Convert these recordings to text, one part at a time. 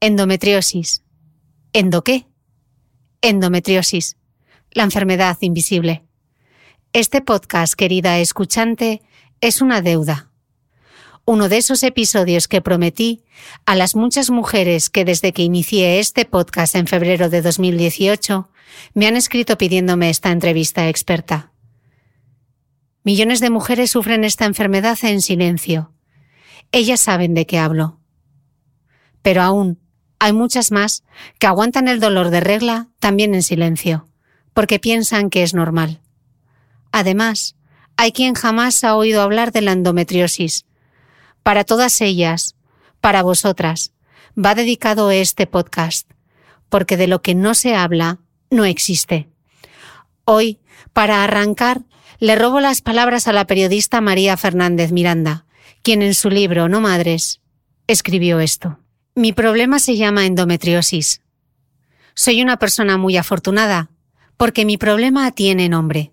Endometriosis. ¿Endo qué? Endometriosis. La enfermedad invisible. Este podcast, querida escuchante, es una deuda. Uno de esos episodios que prometí a las muchas mujeres que desde que inicié este podcast en febrero de 2018 me han escrito pidiéndome esta entrevista experta. Millones de mujeres sufren esta enfermedad en silencio. Ellas saben de qué hablo. Pero aún hay muchas más que aguantan el dolor de regla también en silencio, porque piensan que es normal. Además, hay quien jamás ha oído hablar de la endometriosis. Para todas ellas, para vosotras, va dedicado este podcast, porque de lo que no se habla, no existe. Hoy, para arrancar, le robo las palabras a la periodista María Fernández Miranda, quien en su libro No Madres escribió esto. Mi problema se llama endometriosis. Soy una persona muy afortunada, porque mi problema tiene nombre.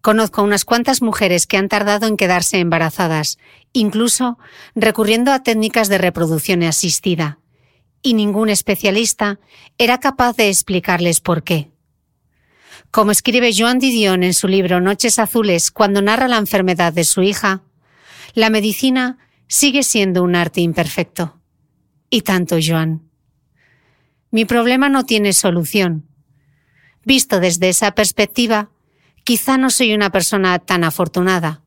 Conozco unas cuantas mujeres que han tardado en quedarse embarazadas, incluso recurriendo a técnicas de reproducción asistida, y ningún especialista era capaz de explicarles por qué. Como escribe Joan Didion en su libro Noches Azules cuando narra la enfermedad de su hija, la medicina sigue siendo un arte imperfecto. Y tanto, Joan. Mi problema no tiene solución. Visto desde esa perspectiva, quizá no soy una persona tan afortunada,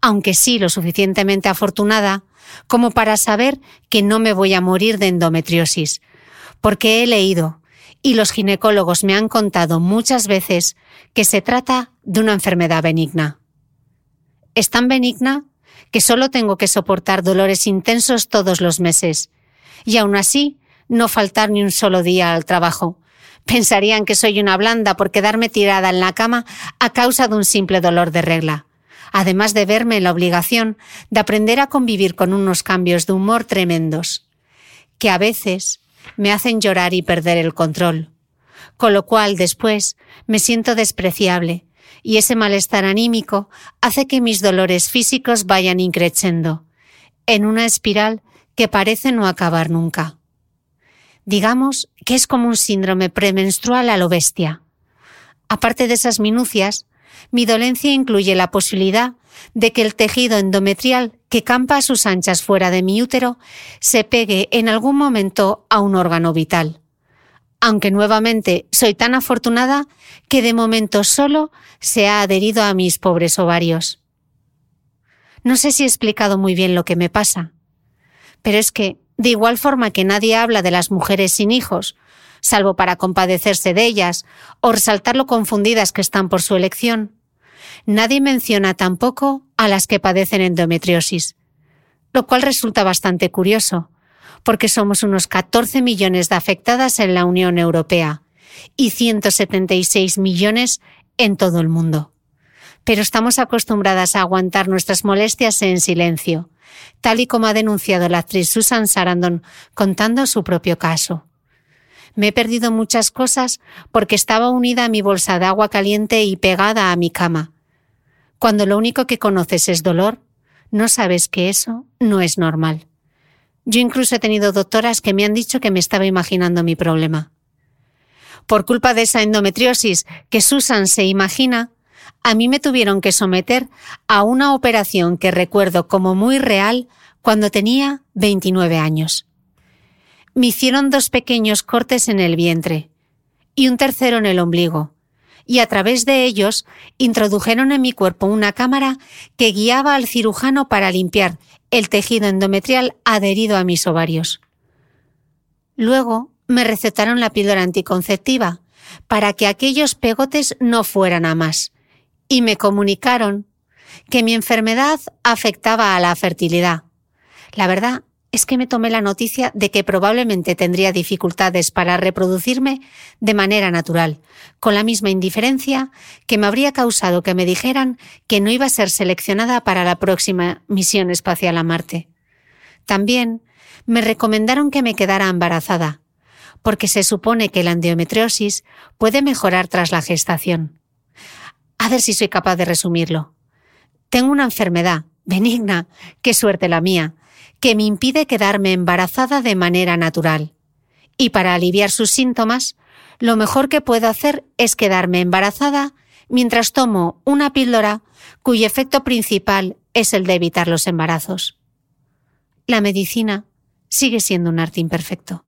aunque sí lo suficientemente afortunada como para saber que no me voy a morir de endometriosis, porque he leído y los ginecólogos me han contado muchas veces que se trata de una enfermedad benigna. Es tan benigna que solo tengo que soportar dolores intensos todos los meses y aún así no faltar ni un solo día al trabajo. Pensarían que soy una blanda por quedarme tirada en la cama a causa de un simple dolor de regla, además de verme en la obligación de aprender a convivir con unos cambios de humor tremendos, que a veces me hacen llorar y perder el control, con lo cual después me siento despreciable, y ese malestar anímico hace que mis dolores físicos vayan increciendo, en una espiral que parece no acabar nunca. Digamos que es como un síndrome premenstrual a lo bestia. Aparte de esas minucias, mi dolencia incluye la posibilidad de que el tejido endometrial que campa a sus anchas fuera de mi útero se pegue en algún momento a un órgano vital. Aunque nuevamente soy tan afortunada que de momento solo se ha adherido a mis pobres ovarios. No sé si he explicado muy bien lo que me pasa. Pero es que, de igual forma que nadie habla de las mujeres sin hijos, salvo para compadecerse de ellas o resaltar lo confundidas que están por su elección, nadie menciona tampoco a las que padecen endometriosis, lo cual resulta bastante curioso, porque somos unos 14 millones de afectadas en la Unión Europea y 176 millones en todo el mundo. Pero estamos acostumbradas a aguantar nuestras molestias en silencio, tal y como ha denunciado la actriz Susan Sarandon contando su propio caso. Me he perdido muchas cosas porque estaba unida a mi bolsa de agua caliente y pegada a mi cama. Cuando lo único que conoces es dolor, no sabes que eso no es normal. Yo incluso he tenido doctoras que me han dicho que me estaba imaginando mi problema. Por culpa de esa endometriosis que Susan se imagina, a mí me tuvieron que someter a una operación que recuerdo como muy real cuando tenía 29 años. Me hicieron dos pequeños cortes en el vientre y un tercero en el ombligo, y a través de ellos introdujeron en mi cuerpo una cámara que guiaba al cirujano para limpiar el tejido endometrial adherido a mis ovarios. Luego me recetaron la píldora anticonceptiva para que aquellos pegotes no fueran a más y me comunicaron que mi enfermedad afectaba a la fertilidad. La verdad es que me tomé la noticia de que probablemente tendría dificultades para reproducirme de manera natural, con la misma indiferencia que me habría causado que me dijeran que no iba a ser seleccionada para la próxima misión espacial a Marte. También me recomendaron que me quedara embarazada, porque se supone que la endometriosis puede mejorar tras la gestación. A ver si soy capaz de resumirlo. Tengo una enfermedad, benigna, qué suerte la mía, que me impide quedarme embarazada de manera natural. Y para aliviar sus síntomas, lo mejor que puedo hacer es quedarme embarazada mientras tomo una píldora cuyo efecto principal es el de evitar los embarazos. La medicina sigue siendo un arte imperfecto.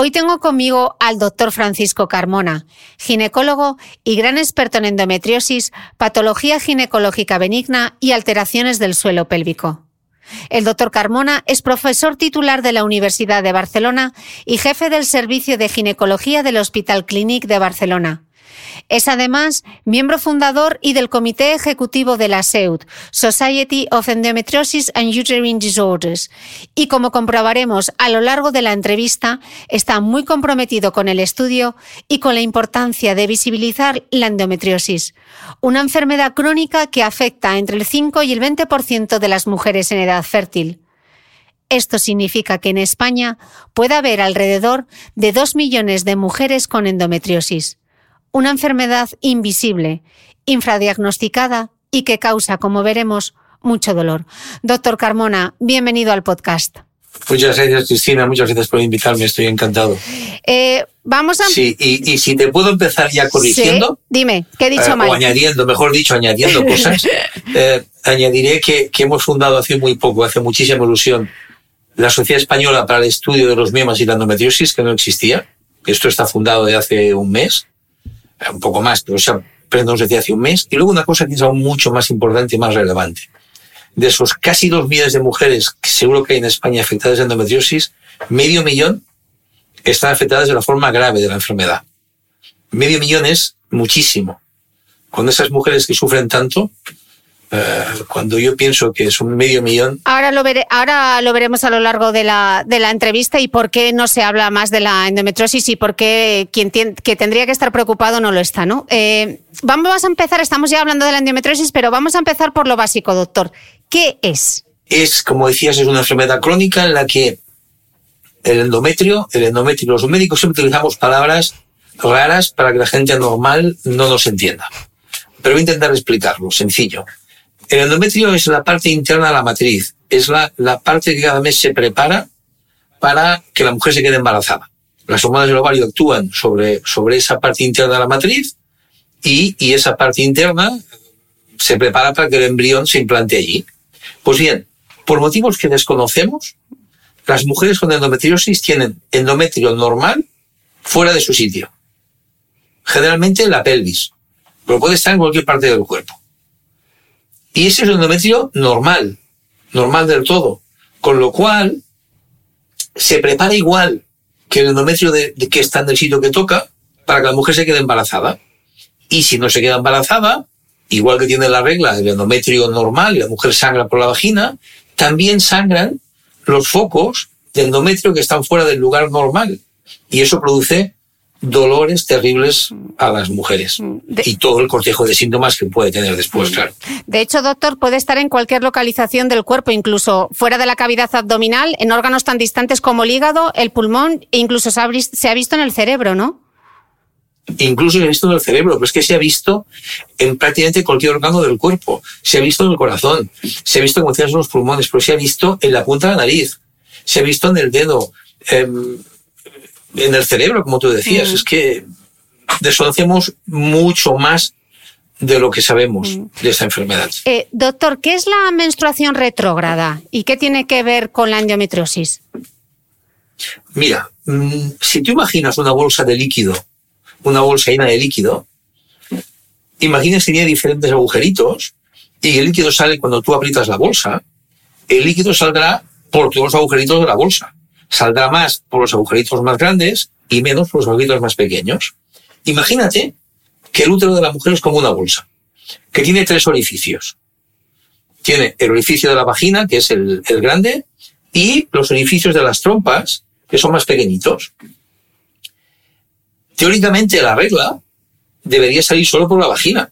Hoy tengo conmigo al doctor Francisco Carmona, ginecólogo y gran experto en endometriosis, patología ginecológica benigna y alteraciones del suelo pélvico. El doctor Carmona es profesor titular de la Universidad de Barcelona y jefe del Servicio de Ginecología del Hospital Clínic de Barcelona. Es además miembro fundador y del comité ejecutivo de la SEUD, Society of Endometriosis and Uterine Disorders, y como comprobaremos a lo largo de la entrevista, está muy comprometido con el estudio y con la importancia de visibilizar la endometriosis, una enfermedad crónica que afecta entre el 5 y el 20% de las mujeres en edad fértil. Esto significa que en España puede haber alrededor de 2 millones de mujeres con endometriosis una enfermedad invisible, infradiagnosticada y que causa, como veremos, mucho dolor. Doctor Carmona, bienvenido al podcast. Muchas gracias, Cristina. Muchas gracias por invitarme. Estoy encantado. Eh, vamos a. Sí, y, si te puedo empezar ya corrigiendo. Dime, ¿qué he dicho eh, mal? O añadiendo, mejor dicho, añadiendo cosas. Eh, añadiré que, que, hemos fundado hace muy poco, hace muchísima ilusión, la Sociedad Española para el Estudio de los Miomas y la Endometriosis, que no existía. Esto está fundado de hace un mes un poco más, pero se aprendemos desde hace un mes. Y luego una cosa que es aún mucho más importante y más relevante. De esos casi dos millones de mujeres que seguro que hay en España afectadas de endometriosis, medio millón están afectadas de la forma grave de la enfermedad. Medio millón es muchísimo. Con esas mujeres que sufren tanto, cuando yo pienso que es un medio millón. Ahora lo, ahora lo veremos a lo largo de la, de la entrevista y por qué no se habla más de la endometriosis y por qué quien que tendría que estar preocupado no lo está, ¿no? Eh, vamos a empezar, estamos ya hablando de la endometriosis, pero vamos a empezar por lo básico, doctor. ¿Qué es? Es, como decías, es una enfermedad crónica en la que el endometrio, el endometrio, los médicos siempre utilizamos palabras raras para que la gente normal no nos entienda. Pero voy a intentar explicarlo, sencillo. El endometrio es la parte interna de la matriz, es la, la parte que cada mes se prepara para que la mujer se quede embarazada. Las hormonas del ovario actúan sobre, sobre esa parte interna de la matriz y, y esa parte interna se prepara para que el embrión se implante allí. Pues bien, por motivos que desconocemos, las mujeres con endometriosis tienen endometrio normal fuera de su sitio. Generalmente en la pelvis, pero puede estar en cualquier parte del cuerpo. Y ese es el endometrio normal, normal del todo. Con lo cual, se prepara igual que el endometrio de, que está en el sitio que toca para que la mujer se quede embarazada. Y si no se queda embarazada, igual que tiene la regla del endometrio normal y la mujer sangra por la vagina, también sangran los focos de endometrio que están fuera del lugar normal. Y eso produce dolores terribles a las mujeres y todo el cortejo de síntomas que puede tener después, mm. claro. De hecho, doctor, puede estar en cualquier localización del cuerpo, incluso fuera de la cavidad abdominal, en órganos tan distantes como el hígado, el pulmón, e incluso se ha, visto en el cerebro, ¿no? Incluso se ha visto en el cerebro, pero es que se ha visto en prácticamente cualquier órgano del cuerpo. Se ha visto en el corazón, se ha visto como decías en los pulmones, pero se ha visto en la punta de la nariz, se ha visto en el dedo. Em, en el cerebro, como tú decías. Es que desconocemos mucho más de lo que sabemos de esta enfermedad. Eh, doctor, ¿qué es la menstruación retrógrada y qué tiene que ver con la endometriosis? Mira, mm, si tú imaginas una bolsa de líquido, una bolsa llena de líquido, imagina que tiene diferentes agujeritos y el líquido sale cuando tú aprietas la bolsa, el líquido saldrá por todos los agujeritos de la bolsa saldrá más por los agujeritos más grandes y menos por los agujeritos más pequeños. Imagínate que el útero de la mujer es como una bolsa, que tiene tres orificios. Tiene el orificio de la vagina, que es el, grande, y los orificios de las trompas, que son más pequeñitos. Teóricamente la regla debería salir solo por la vagina,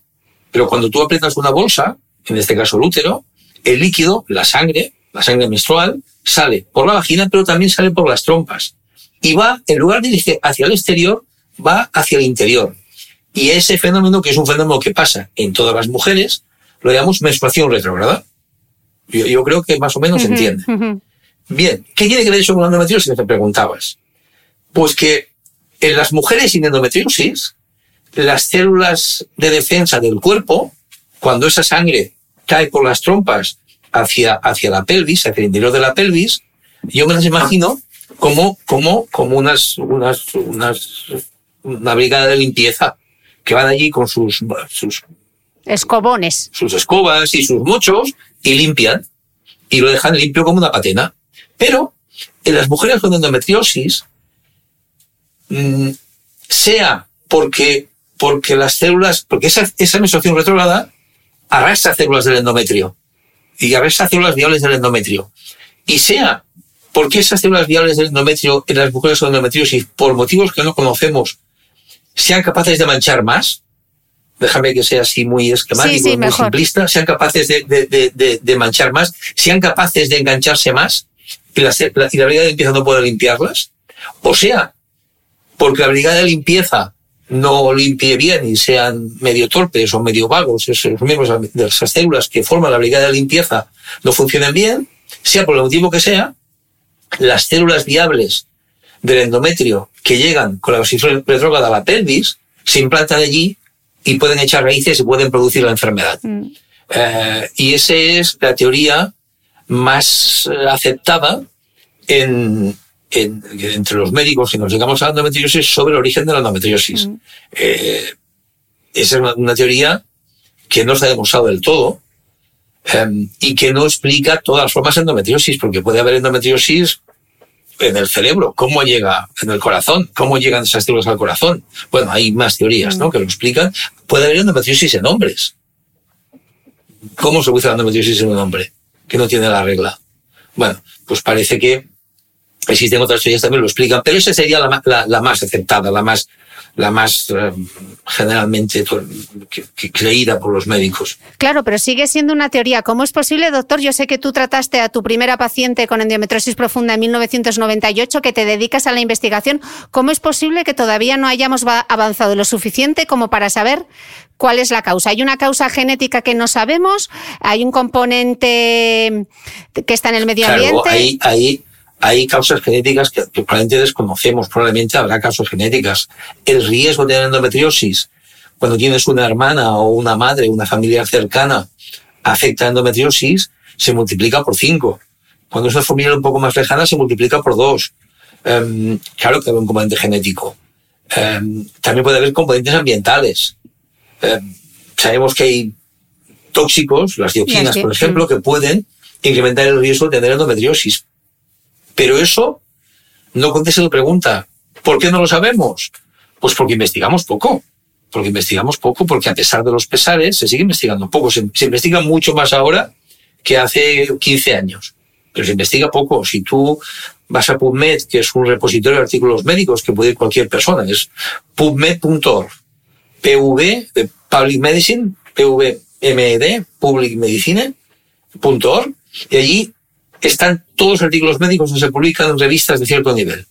pero cuando tú aprietas una bolsa, en este caso el útero, el líquido, la sangre, la sangre menstrual, sale por la vagina, pero también sale por las trompas. Y va, en lugar de ir hacia el exterior, va hacia el interior. Y ese fenómeno, que es un fenómeno que pasa en todas las mujeres, lo llamamos menstruación retrógrada. Yo, creo que más o menos se entiende. Bien, ¿qué tiene que ver eso con la endometriosis? Te preguntabas. Pues que en las mujeres sin endometriosis, las células de defensa del cuerpo, cuando esa sangre cae por las trompas hacia, hacia la pelvis, hacia el interior de la pelvis, yo me las imagino como, como, como unas, unas, unas, una brigada de limpieza que van allí con sus, sus escobones, sus escobas y sus mochos y limpian y lo dejan limpio como una patena. Pero en las mujeres con endometriosis, mm, sea porque, porque las células, porque esa, esa menstruación retrógrada arrastra células del endometrio y esas células viables del endometrio. Y sea porque esas células viables del endometrio en las mujeres con endometriosis, por motivos que no conocemos, sean capaces de manchar más, déjame que sea así muy esquemático, muy simplista, sean capaces de, manchar más, sean capaces de engancharse más y la, y la brigada de limpieza no puede limpiarlas, o sea, porque la brigada de limpieza no limpie bien y sean medio torpes o medio vagos, esos miembros de esas células que forman la brigada de limpieza no funcionen bien, sea por el motivo que sea, las células viables del endometrio que llegan con la vasiflora retrógrada a la pelvis se implantan allí y pueden echar raíces y pueden producir la enfermedad. Mm. Eh, y esa es la teoría más aceptada en, entre los médicos y nos llegamos a la endometriosis sobre el origen de la endometriosis. Mm. Eh, esa es una, teoría que no se ha demostrado del todo em, y que no explica todas las formas de endometriosis, porque puede haber endometriosis en el cerebro, cómo llega en el corazón, cómo llegan esas células al corazón. Bueno, hay más teorías ¿no? Mm. que lo explican. Puede haber endometriosis en hombres. ¿Cómo se produce la endometriosis en un hombre que no tiene la regla? Bueno, pues parece que Existen otras teorías también lo explican, pero esa sería la, la, más aceptada, la más, la más eh, generalmente creída por los médicos. Claro, pero sigue siendo una teoría. ¿Cómo es posible, doctor? Yo sé que tú trataste a tu primera paciente con endometriosis profunda en 1998, que te dedicas a la investigación. ¿Cómo es posible que todavía no hayamos avanzado lo suficiente como para saber cuál es la causa? ¿Hay una causa genética que no sabemos? ¿Hay un componente que está en el medio ambiente? Ahí, ahí hay causas genéticas que, probablemente desconocemos, probablemente habrá causas genéticas. El riesgo de tener endometriosis cuando tienes una hermana o una madre, una familia cercana, afecta a endometriosis, se multiplica por cinco. Cuando es una familia un poco más lejana, se multiplica por dos. Em, claro que hay un componente genético. Em, también puede haber componentes ambientales. Em, sabemos que hay tóxicos, las dioxinas, por ejemplo, que pueden incrementar el riesgo de tener endometriosis. Pero eso no contesta la pregunta. ¿Por qué no lo sabemos? Pues porque investigamos poco. Porque investigamos poco, porque a pesar de los pesares, se sigue investigando poco. Se, investiga mucho más ahora que hace 15 años. Pero se investiga poco. Si tú vas a PubMed, que es un repositorio de artículos médicos que puede ir cualquier persona, es pubmed.org. PV, de Public Medicine, PVMED, Public Medicine.org, y allí están todos los artículos médicos que se publican en revistas de cierto nivel.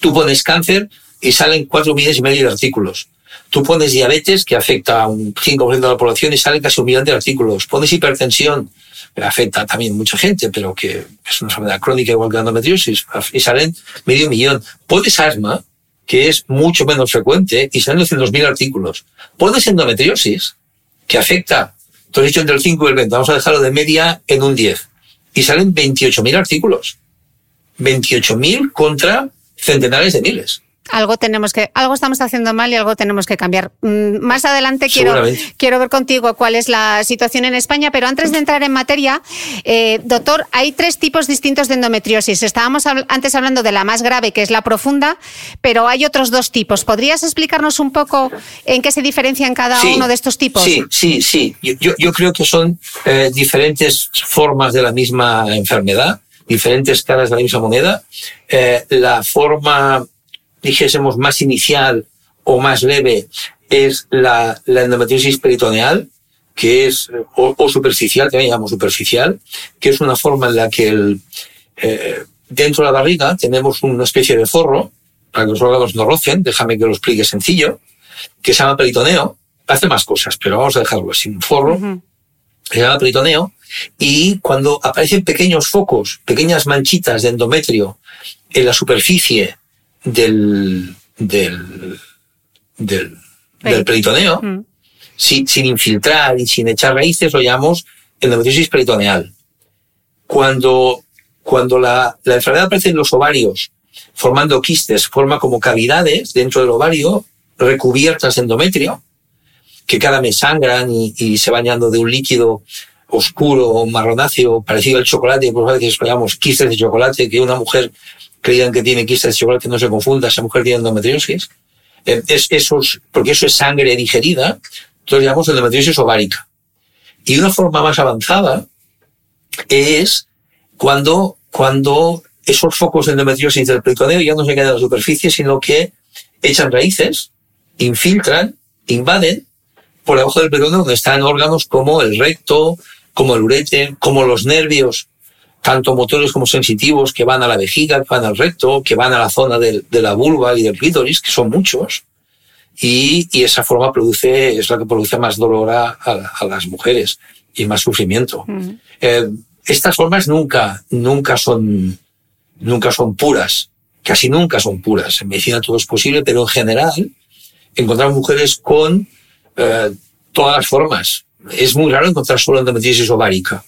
Tú pones cáncer y salen cuatro millones y medio de artículos. Tú pones diabetes, que afecta a un 5% de la población, y salen casi un millón de artículos. Pones hipertensión, que afecta también a mucha gente, pero que es una enfermedad crónica igual que la endometriosis, y salen medio millón. Pones asma, que es mucho menos frecuente, y salen 200.000 artículos. Pones endometriosis, que afecta, tú has dicho entre el 5 y el 20, vamos a dejarlo de media en un 10, y salen 28.000 artículos. 28.000 contra centenares de miles algo tenemos que, algo estamos haciendo mal y algo tenemos que cambiar. Mm, más adelante quiero, quiero ver contigo cuál es la situación en España, pero antes de entrar en materia, eh, doctor, hay tres tipos distintos de endometriosis. Estábamos antes hablando de la más grave, que es la profunda, pero hay otros dos tipos. ¿Podrías explicarnos un poco en qué se diferencian cada uno de estos tipos? Sí, sí, sí. Yo, yo creo que son eh, diferentes formas de la misma enfermedad, diferentes caras de la misma moneda. Eh, la forma dijésemos, más inicial o más leve es la, la endometriosis peritoneal, que es, o, superficial, también llamamos superficial, que es una forma en la que el, eh, dentro de la barriga tenemos una especie de forro, para que los órganos no rocen, déjame que lo explique sencillo, que se llama peritoneo, hace más cosas, pero vamos a dejarlo así, un forro, se llama peritoneo, y cuando aparecen pequeños focos, pequeñas manchitas de endometrio en la superficie del, del, del, peritoneo, mm. sin, sin, infiltrar y sin echar raíces, lo llamamos endometriosis peritoneal. Cuando, cuando la, la enfermedad aparece en los ovarios, formando quistes, forma como cavidades dentro del ovario, recubiertas de endometrio, que cada mes sangran y, y se bañando de un líquido oscuro marronáceo, parecido al chocolate, por a veces llamamos quistes de chocolate, que una mujer creían que tiene quistes de chocolate, no se confunda, esa mujer tiene endometriosis. Eh, es, esos, porque eso es sangre digerida, entonces llamamos endometriosis ovárica. Y una forma más avanzada es cuando, cuando esos focos de endometriosis del peritoneo ya no se quedan en la superficie, sino que echan raíces, infiltran, invaden por debajo del peritoneo donde están órganos como el recto, como el urete, como los nervios tanto motores como sensitivos que van a la vejiga, que van al recto, que van a la zona de, la vulva y del clítoris, que son muchos. Y, y, esa forma produce, es la que produce más dolor a, a, las mujeres y más sufrimiento. Mm. Eh, estas formas nunca, nunca son, nunca son puras. Casi nunca son puras. En medicina todo es posible, pero en general encontramos mujeres con eh, todas las formas. Es muy raro encontrar solo endometriosis ovárica.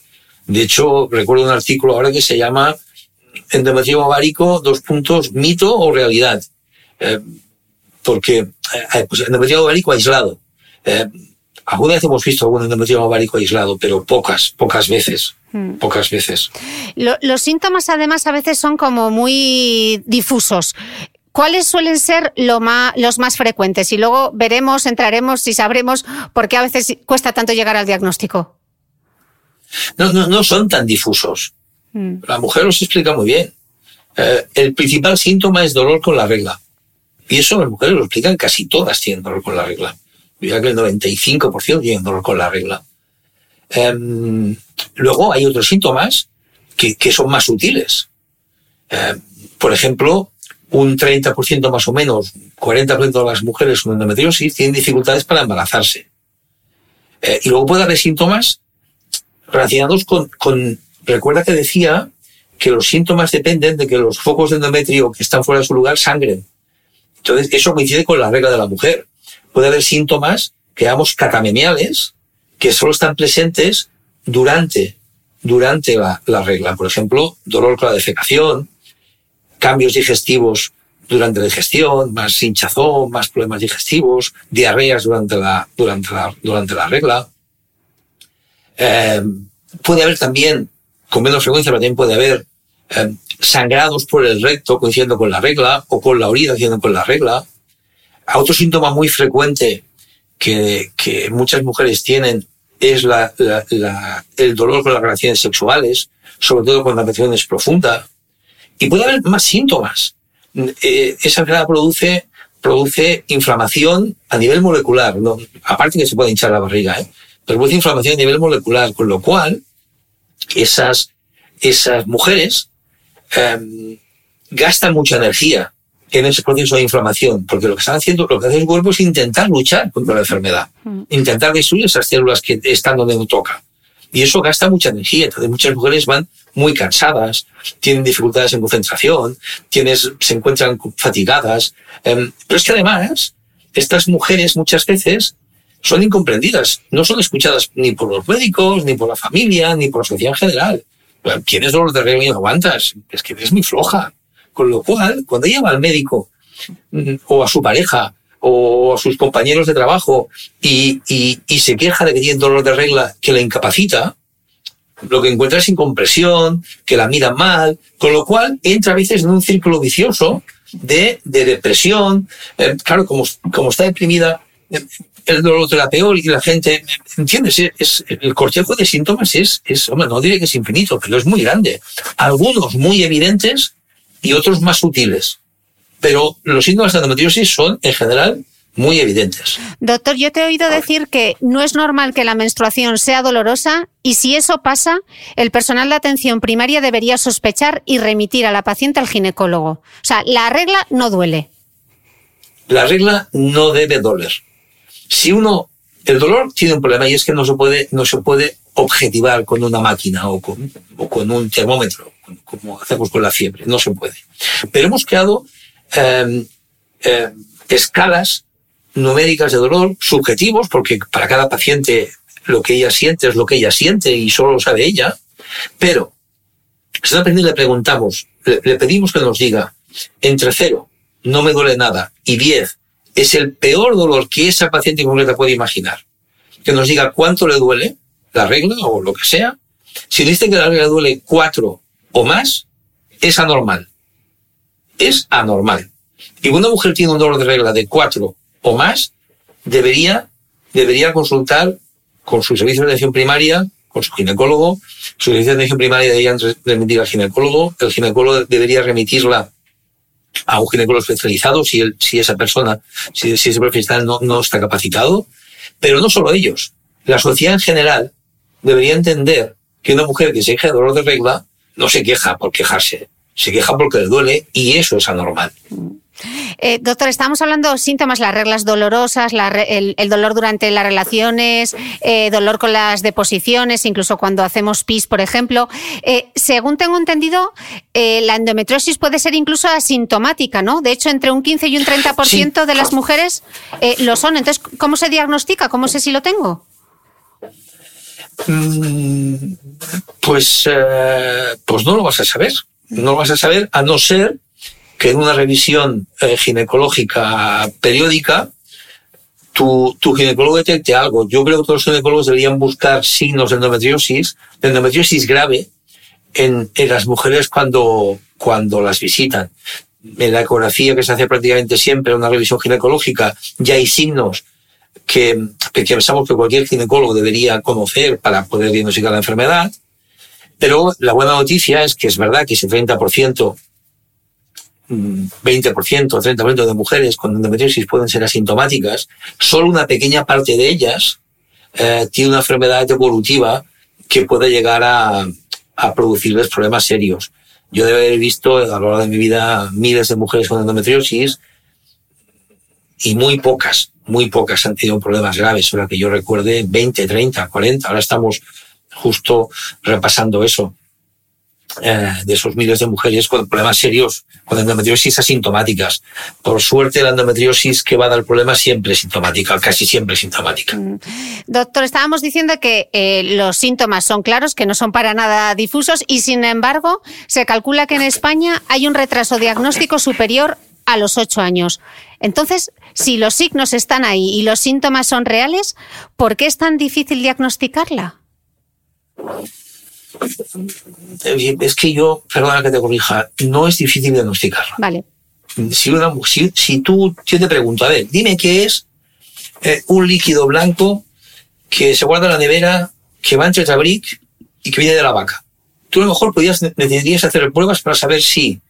De hecho, recuerdo un artículo ahora que se llama Endometrio ovárico, dos puntos, mito o realidad. Eh, porque eh, eh pues endometrio ovárico aislado. Eh, alguna vez hemos visto algún endometrio ovárico aislado, pero pocas, pocas veces. Hmm. Pocas veces. los síntomas, además, a veces son como muy difusos. ¿Cuáles suelen ser lo más, los más frecuentes? Y luego veremos, entraremos y sabremos por qué a veces cuesta tanto llegar al diagnóstico no, no, no son tan difusos. Mm. La mujer los explica muy bien. Eh, el principal síntoma es dolor con la regla. Y eso las mujeres lo explican, casi todas tienen dolor con la regla. Diría que el 95% tienen dolor con la regla. Em, luego hay otros síntomas que, que son más sutiles. Em, por ejemplo, un 30% más o menos, 40% de las mujeres con endometriosis tienen dificultades para embarazarse. Eh, y luego puede haber síntomas relacionados con, con, recuerda que decía que los síntomas dependen de que los focos de endometrio que están fuera de su lugar sangren. Entonces, eso coincide con la regla de la mujer. Puede haber síntomas que llamamos catameniales, que solo están presentes durante durante la, la regla. Por ejemplo, dolor con la defecación, cambios digestivos durante la digestión, más hinchazón, más problemas digestivos, diarreas durante la, durante la, durante la regla. Eh, puede haber también, con menos frecuencia, pero también puede haber eh, sangrados por el recto coincidiendo con la regla o con la orina coincidiendo con la regla. Otro síntoma muy frecuente que, que muchas mujeres tienen es la, la, la, el dolor con las relaciones sexuales, sobre todo cuando la menstruación es profunda. Y puede haber más síntomas. Eh, esa enfermedad produce, produce inflamación a nivel molecular, ¿no? aparte que se puede hinchar la barriga, ¿eh? Pero produce inflamación a nivel molecular, con lo cual esas, esas mujeres eh, gastan mucha energía en ese proceso de inflamación, porque lo que están haciendo, lo que hace el cuerpo es intentar luchar contra la enfermedad, mm. intentar destruir esas células que están donde no toca. Y eso gasta mucha energía. Entonces muchas mujeres van muy cansadas, tienen dificultades en concentración, tienes, se encuentran fatigadas. Eh, pero es que además, estas mujeres muchas veces son incomprendidas, no son escuchadas ni por los médicos, ni por la familia, ni por la sociedad en general. Tienes dolor de regla y no aguantas, es que eres muy floja. Con lo cual, cuando ella va al médico mm, o a su pareja o a sus compañeros de trabajo y, y, y se queja de que tiene dolor de regla que la incapacita, lo que encuentra es incompresión, que la miran mal, con lo cual entra a veces en un círculo vicioso de, de depresión. Eh, claro, como, como está deprimida, eh, el dolor de la peor y la gente, ¿entiendes? Es, el cortejo de síntomas es, es, hombre, no diré que es infinito, pero es muy grande. Algunos muy evidentes y otros más sutiles. Pero los síntomas de endometriosis son, en general, muy evidentes. Doctor, yo te he oído decir que no es normal que la menstruación sea dolorosa y si eso pasa, el personal de atención primaria debería sospechar y remitir a la paciente al ginecólogo. O sea, la regla no duele. La regla no debe doler. Si uno, el dolor tiene un problema y es que no se puede, no se puede objetivar con una máquina o con, o con un termómetro, como hacemos con la fiebre. No se puede. Pero hemos creado eh, eh, escalas numéricas de dolor subjetivos, porque para cada paciente lo que ella siente es lo que ella siente y solo lo sabe ella. Pero, si le preguntamos, le, le pedimos que nos diga entre cero, no me duele nada, y 10, es el peor dolor que esa paciente concreta puede imaginar. Que nos diga cuánto le duele la regla o lo que sea. Si dice que la regla duele cuatro o más, es anormal. Es anormal. Y una mujer tiene un dolor de regla de cuatro o más, debería, debería consultar con su servicio de atención primaria, con su ginecólogo. Su servicio de atención primaria debería remitir al ginecólogo. El ginecólogo debería remitirla a un ginecólogo especializado si, él, si esa persona, si, si ese profesional no, no está capacitado. Pero no solo ellos. La sociedad en general debería entender que una mujer que se queja de dolor de regla no se queja por quejarse, se queja porque le duele y eso es anormal. Eh, doctor, estamos hablando de síntomas, las reglas dolorosas, el, dolor durante las relaciones, eh, dolor con las deposiciones, incluso cuando hacemos pis, por ejemplo. Eh, según tengo entendido, la endometriosis puede ser incluso asintomática, ¿no? De hecho, entre un 15 y un 30% de las mujeres lo son. Entonces, ¿cómo se diagnostica? ¿Cómo sé si lo tengo? Mm, pues, pues no lo vas a saber. No lo vas a saber a no ser que en una revisión eh, ginecológica periódica tu, tu ginecólogo detecte algo. Yo creo que todos los ginecólogos deberían buscar signos de endometriosis, de endometriosis grave, en, en las mujeres cuando, cuando las visitan. En la ecografía que se hace prácticamente siempre en una revisión ginecológica ya hay signos que, que pensamos que cualquier ginecólogo debería conocer para poder diagnosticar la enfermedad. Pero la buena noticia es que es verdad que ese 30% 20% o 30% de mujeres con endometriosis pueden ser asintomáticas, solo una pequeña parte de ellas eh, tiene una enfermedad evolutiva que puede llegar a, a producirles problemas serios. Yo debo haber visto a lo largo de mi vida miles de mujeres con endometriosis y muy pocas, muy pocas han tenido problemas graves. Ahora que yo recuerde 20, 30, 40. Ahora estamos justo repasando eso. Eh, de esos miles de mujeres con problemas serios, con endometriosis asintomáticas. Por suerte, la endometriosis que va a dar problemas siempre es sintomática, casi siempre sintomática. Mm. Doctor, estábamos diciendo que eh, los síntomas son claros, que no son para nada difusos y, sin embargo, se calcula que en España hay un retraso diagnóstico superior a los ocho años. Entonces, si los signos están ahí y los síntomas son reales, ¿por qué es tan difícil diagnosticarla? Eh, es que yo, perdona que te corrija, no es difícil diagnosticarla. Vale. Si, una, si, tú, yo te pregunto, a ver, dime qué es eh, un líquido blanco que se guarda en la nevera, que va entre tabric y que viene de la vaca. Tú a lo mejor podrías, necesitarías hacer pruebas para saber si,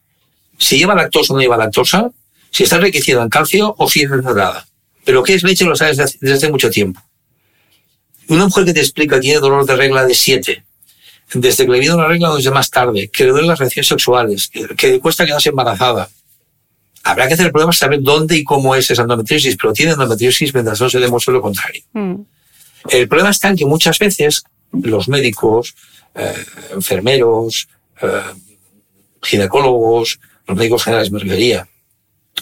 si lleva lactosa o no lleva lactosa, si está enriquecida en calcio o si es desnatada. Pero qué es leche lo sabes desde hace mucho tiempo. Una mujer que te explica que tiene dolor de regla de 7, desde que le viene una regla desde más tarde, que le duelen las relaciones sexuales, que, le cuesta quedarse embarazada. Habrá que hacer pruebas, saber dónde y cómo es esa endometriosis, pero tiene endometriosis mientras no se demuestre lo contrario. Mm. El problema está en que muchas veces los médicos, eh, enfermeros, eh, ginecólogos, los médicos generales, me refería,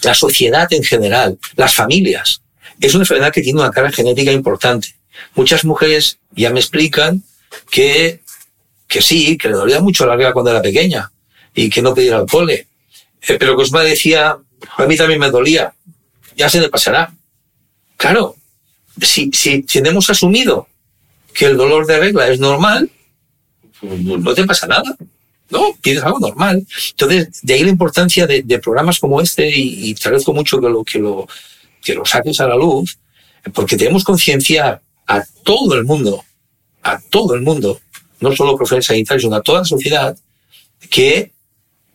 la sociedad en general, las familias, es una enfermedad que tiene una carga genética importante. Muchas mujeres ya me explican que que sí, que le dolía mucho la regla cuando era pequeña y que no pedía alcohol. Eh, pero me decía, a mí también me dolía, ya se le pasará. Claro, si, si, si hemos asumido que el dolor de regla es normal, pues no te pasa nada. No, tienes algo normal. Entonces, de ahí la importancia de, programas como este y, te agradezco mucho que lo, que, lo, que lo saques a la luz, porque debemos concienciar a todo el mundo, a todo el mundo, no solo profesionales sanitarios, sino a toda la sociedad, que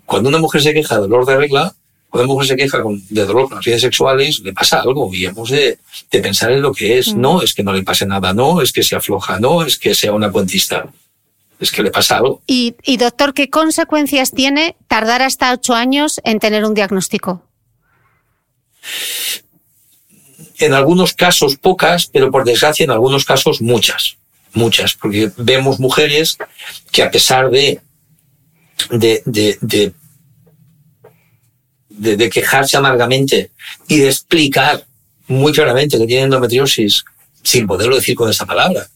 cuando una mujer se queja de dolor de regla, cuando una mujer se queja de dolor con las vidas sexuales, le pasa algo y hemos de, pensar en lo que es. Mm. No es que no le pase nada, no es que se afloja, no es que sea una cuentista. Es que le pasa algo. Y, y doctor, ¿qué consecuencias tiene tardar hasta ocho años en tener un diagnóstico? En algunos casos pocas, pero por desgracia en algunos casos muchas muchas, porque vemos mujeres que a pesar de, de, de, de, quejarse amargamente y de explicar muy claramente que tienen endometriosis, sin poderlo decir con esta palabra,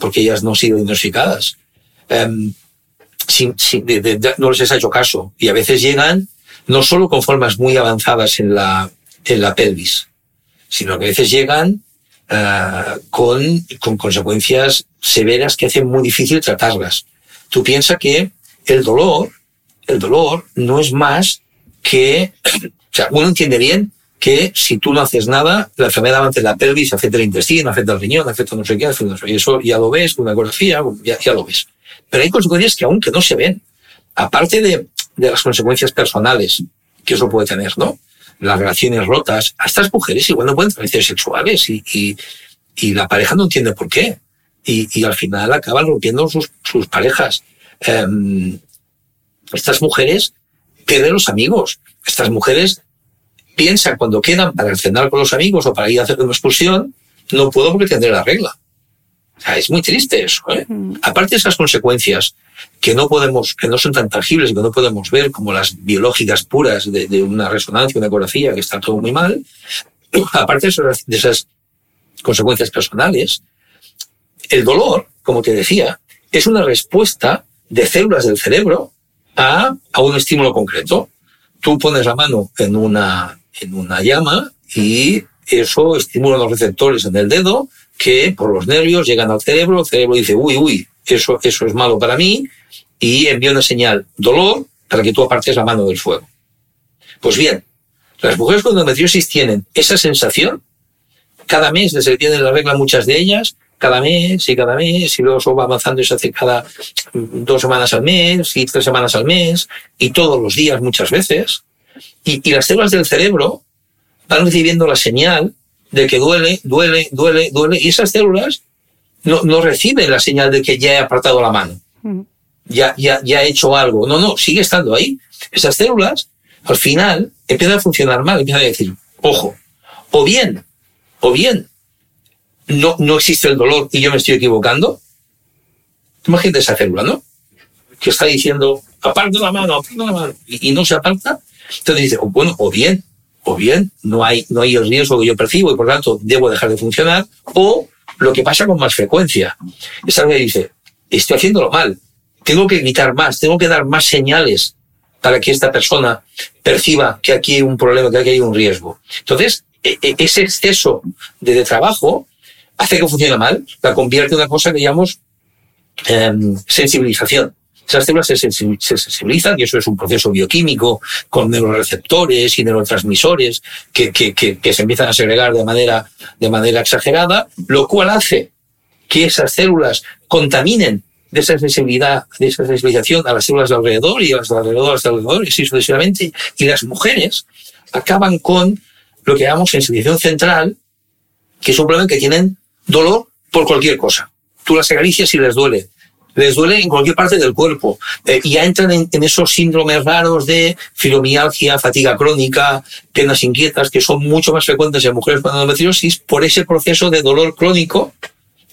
porque ellas no han sido diagnosticadas, em, sin, no les ha hecho caso. Y a veces llegan no solo con formas muy avanzadas en la, en la pelvis, sino que a veces llegan uh, con, con consecuencias severas que hacen muy difícil tratarlas. Tú piensas que el dolor, el dolor no es más que, o sea, uno entiende bien que si tú no haces nada, la enfermedad ante la pelvis afecta el intestino, afecta el riñón, afecta no sé qué, afecta no sé qué. Eso ya lo ves con una ecografía, ya, ya lo ves. Pero hay consecuencias que aunque no se ven, aparte de, de las consecuencias personales que eso puede tener, ¿no? Las relaciones rotas, a estas mujeres igual no pueden relaciones sexuales y, y, y la pareja no entiende por qué y, y al final acaban rompiendo sus, sus parejas. Um, estas mujeres pierden los amigos. Estas mujeres piensan cuando quedan para cenar con los amigos o para ir a hacer una excursión, no puedo porque tendré la regla. Sea, es muy triste eso. ¿eh? Mm. Aparte de esas consecuencias que no podemos, que no son tan tangibles y que no podemos ver como las biológicas puras de, de una resonancia, una ecografía, que está todo muy mal, aparte de esas, de esas consecuencias personales, el dolor, como te decía, es una respuesta de células del cerebro a, a un estímulo concreto. Tú pones la mano en una, en una llama y eso estimula los receptores en el dedo que por los nervios llegan al cerebro, el cerebro dice, uy, uy, eso, eso es malo para mí, y envía una señal dolor para que tú apartes la mano del fuego. Pues bien, las mujeres con endometriosis tienen esa sensación cada mes, que tienen la regla muchas de ellas, cada mes y cada mes, y luego eso va avanzando y hace cada dos semanas al mes y tres semanas al mes, y todos los días muchas veces. Y, y las células del cerebro van recibiendo la señal de que duele, duele, duele, duele, y esas células no, no reciben la señal de que ya he apartado la mano, mm. ya, ya, ya he hecho algo. No, no, sigue estando ahí. Esas células, al final, empiezan a funcionar mal, empiezan a decir, ojo, o bien, o bien, no, no existe el dolor y yo me estoy equivocando. Imagínate esa célula, ¿no? Que está diciendo, aparta la mano, aparta la mano, y, y no se aparta, entonces dice, bueno, o bien, o bien no hay, no hay el riesgo que yo percibo y por tanto debo dejar de funcionar, o lo que pasa con más frecuencia. Esta que dice, estoy haciéndolo mal, tengo que gritar más, tengo que dar más señales para que esta persona perciba que aquí hay un problema, que aquí hay un riesgo. Entonces, e, e, ese exceso de, trabajo hace que funcione mal, la convierte en una cosa que llamamos em, sensibilización. Esas células se, sensibilizan y eso es un proceso bioquímico con neuroreceptores y neurotransmisores que, que, que, que, se empiezan a segregar de manera, de manera exagerada, lo cual hace que esas células contaminen de esa sensibilidad, de esa sensibilización a las células de alrededor y a las de alrededor, a las de alrededor y así sucesivamente. Y las mujeres acaban con lo que llamamos sensibilización central, que es un problema que tienen dolor por cualquier cosa. Tú las acaricias y les duele les duele en cualquier parte del cuerpo. Eh, y ya entran en, esos síndromes raros de fibromialgia, fatiga crónica, penas inquietas, que son mucho más frecuentes en mujeres con endometriosis por ese proceso de dolor crónico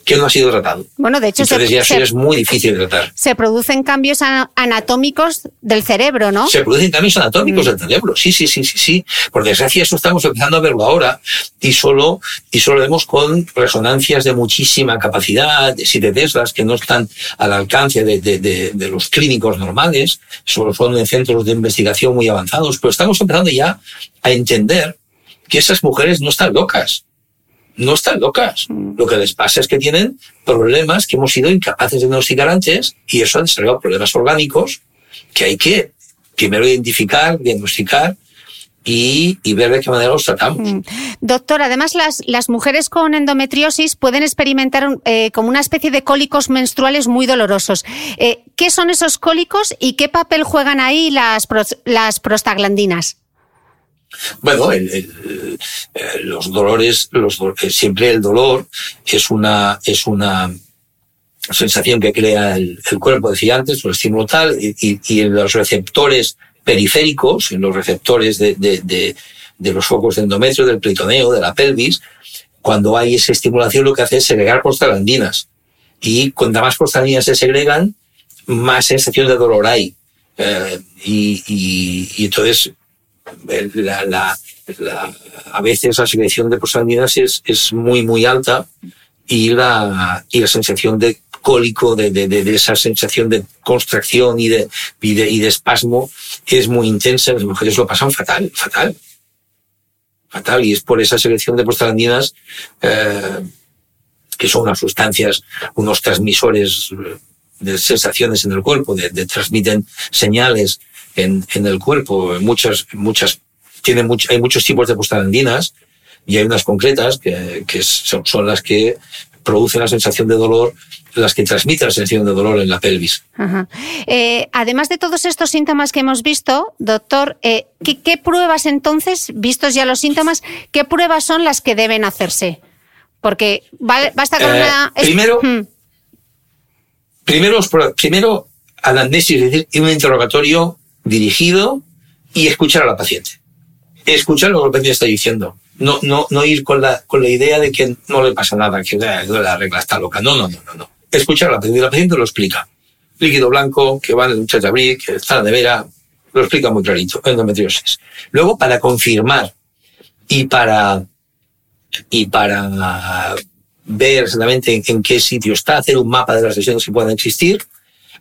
que no ha sido tratado. Bueno, de hecho, Entonces ya es muy difícil de tratar. Se producen cambios anatómicos del cerebro, ¿no? Se producen cambios anatómicos mm. del cerebro, sí, sí, sí, sí, sí. Por desgracia eso estamos empezando a verlo ahora y solo, y solo vemos con resonancias de muchísima capacidad, de siete Teslas, que no están al alcance de, de, de, de los clínicos normales, solo son en centros de investigación muy avanzados, pero estamos empezando ya a entender que esas mujeres no están locas no están locas. Mm. Lo que les pasa es que tienen problemas que hemos sido incapaces de diagnosticar antes y eso ha desarrollado problemas orgánicos que hay que primero identificar, diagnosticar y, ver de qué manera los tratamos. Mm. Doctor, además las, las mujeres con endometriosis pueden experimentar eh, como una especie de cólicos menstruales muy dolorosos. Eh, ¿Qué son esos cólicos y qué papel juegan ahí las, las prostaglandinas? Bueno, el, eh, los dolores, los, eh, siempre el dolor es una, es una sensación que crea el, cuerpo, decía antes, un estímulo tal, y, y, en los receptores periféricos, en los receptores de, de, de, de los focos de endometrio, del peritoneo, de la pelvis, cuando hay esa estimulación lo que hace es segregar prostaglandinas. Y cuanta más prostaglandinas se segregan, más sensación de dolor hay. Eh, y, y, y, entonces la, la, a veces la secreción de prostaglandinas es, es muy, muy alta y la, y la sensación de cólico, de, de, de, esa sensación de contracción y de, y de, y de espasmo es muy intensa. Las mujeres lo pasan fatal, fatal. Fatal. Y es por esa secreción de prostaglandinas, eh, que son unas sustancias, unos transmisores de sensaciones en el cuerpo, de, de transmiten señales en, en el cuerpo. Muchas, muchas, tiene much, hay muchos tipos de prostaglandinas y hay unas concretas que, que son, son las que producen la sensación de dolor, las que transmiten la sensación de dolor en la pelvis. Ajá. Eh, además de todos estos síntomas que hemos visto, doctor, eh, ¿qué, ¿qué, pruebas entonces, vistos ya los síntomas, qué pruebas son las que deben hacerse? Porque basta con eh, una... Primero, hmm. primero, primero anamnesis, es decir, un interrogatorio dirigido y escuchar a la paciente. Escuchar lo que la paciente está diciendo. No, no, no ir con la, con la idea de que no le pasa nada, que la regla está loca. No, no, no, no. no. Escuchar a la paciente. La paciente lo explica. Líquido blanco, que va en el chachabric, que está la nevera, lo explica muy clarito. Endometriosis. Luego, para confirmar y para, y para ver exactamente en, en, qué sitio está, hacer un mapa de las lesiones que puedan existir,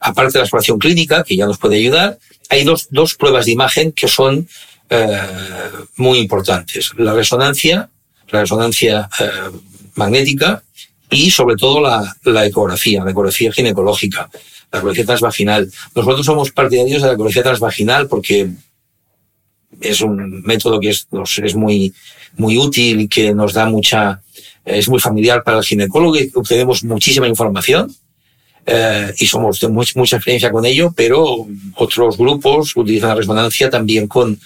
aparte de la exploración clínica, que ya nos puede ayudar, hay dos, dos pruebas de imagen que son eh, muy importantes. La resonancia, la resonancia eh, magnética y sobre todo la, la, ecografía, la ecografía ginecológica, la ecografía transvaginal. Nosotros somos partidarios de la ecografía transvaginal porque es un método que es, es muy, muy útil y que nos da mucha, es muy familiar para el ginecólogo y obtenemos muchísima información eh, y somos de mucha, mucha experiencia con ello, pero otros grupos utilizan la resonancia también con,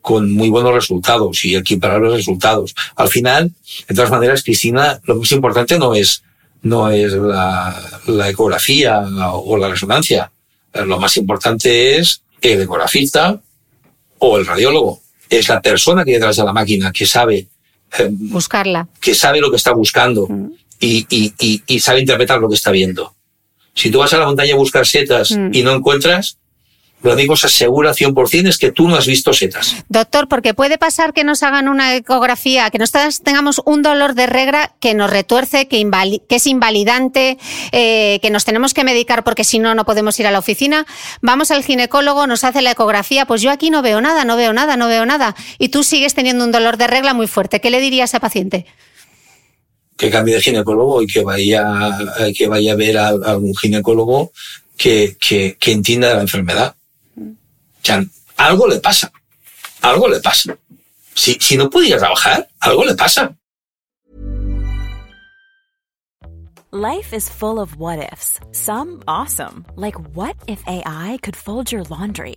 con muy buenos resultados y equiparar los resultados. Al final, de todas maneras, Cristina, lo más importante no es, no es la, la ecografía o la resonancia. Lo más importante es el ecografista o el radiólogo. Es la persona que hay detrás de la máquina que sabe eh, buscarla, que sabe lo que está buscando mm. y, y, y, y, sabe interpretar lo que está viendo. Si tú vas a la montaña a buscar setas mm. y no encuentras, lo único se asegura 100% es que tú no has visto setas. Doctor, porque puede pasar que nos hagan una ecografía, que nosotras tengamos un dolor de regla que nos retuerce, que, que es invalidante, eh, que nos tenemos que medicar porque si no, no podemos ir a la oficina. Vamos al ginecólogo, nos hace la ecografía, pues yo aquí no veo nada, no veo nada, no veo nada. Y tú sigues teniendo un dolor de regla muy fuerte. ¿Qué le diría a ese paciente? Que cambie de ginecólogo y que vaya, que vaya a ver a, algún ginecólogo que, que, que entienda la enfermedad algo le pasa. Algo le pasa. Si, si no pudiera trabajar, algo le pasa. Life is full of what ifs. Some awesome, like what if AI could fold your laundry?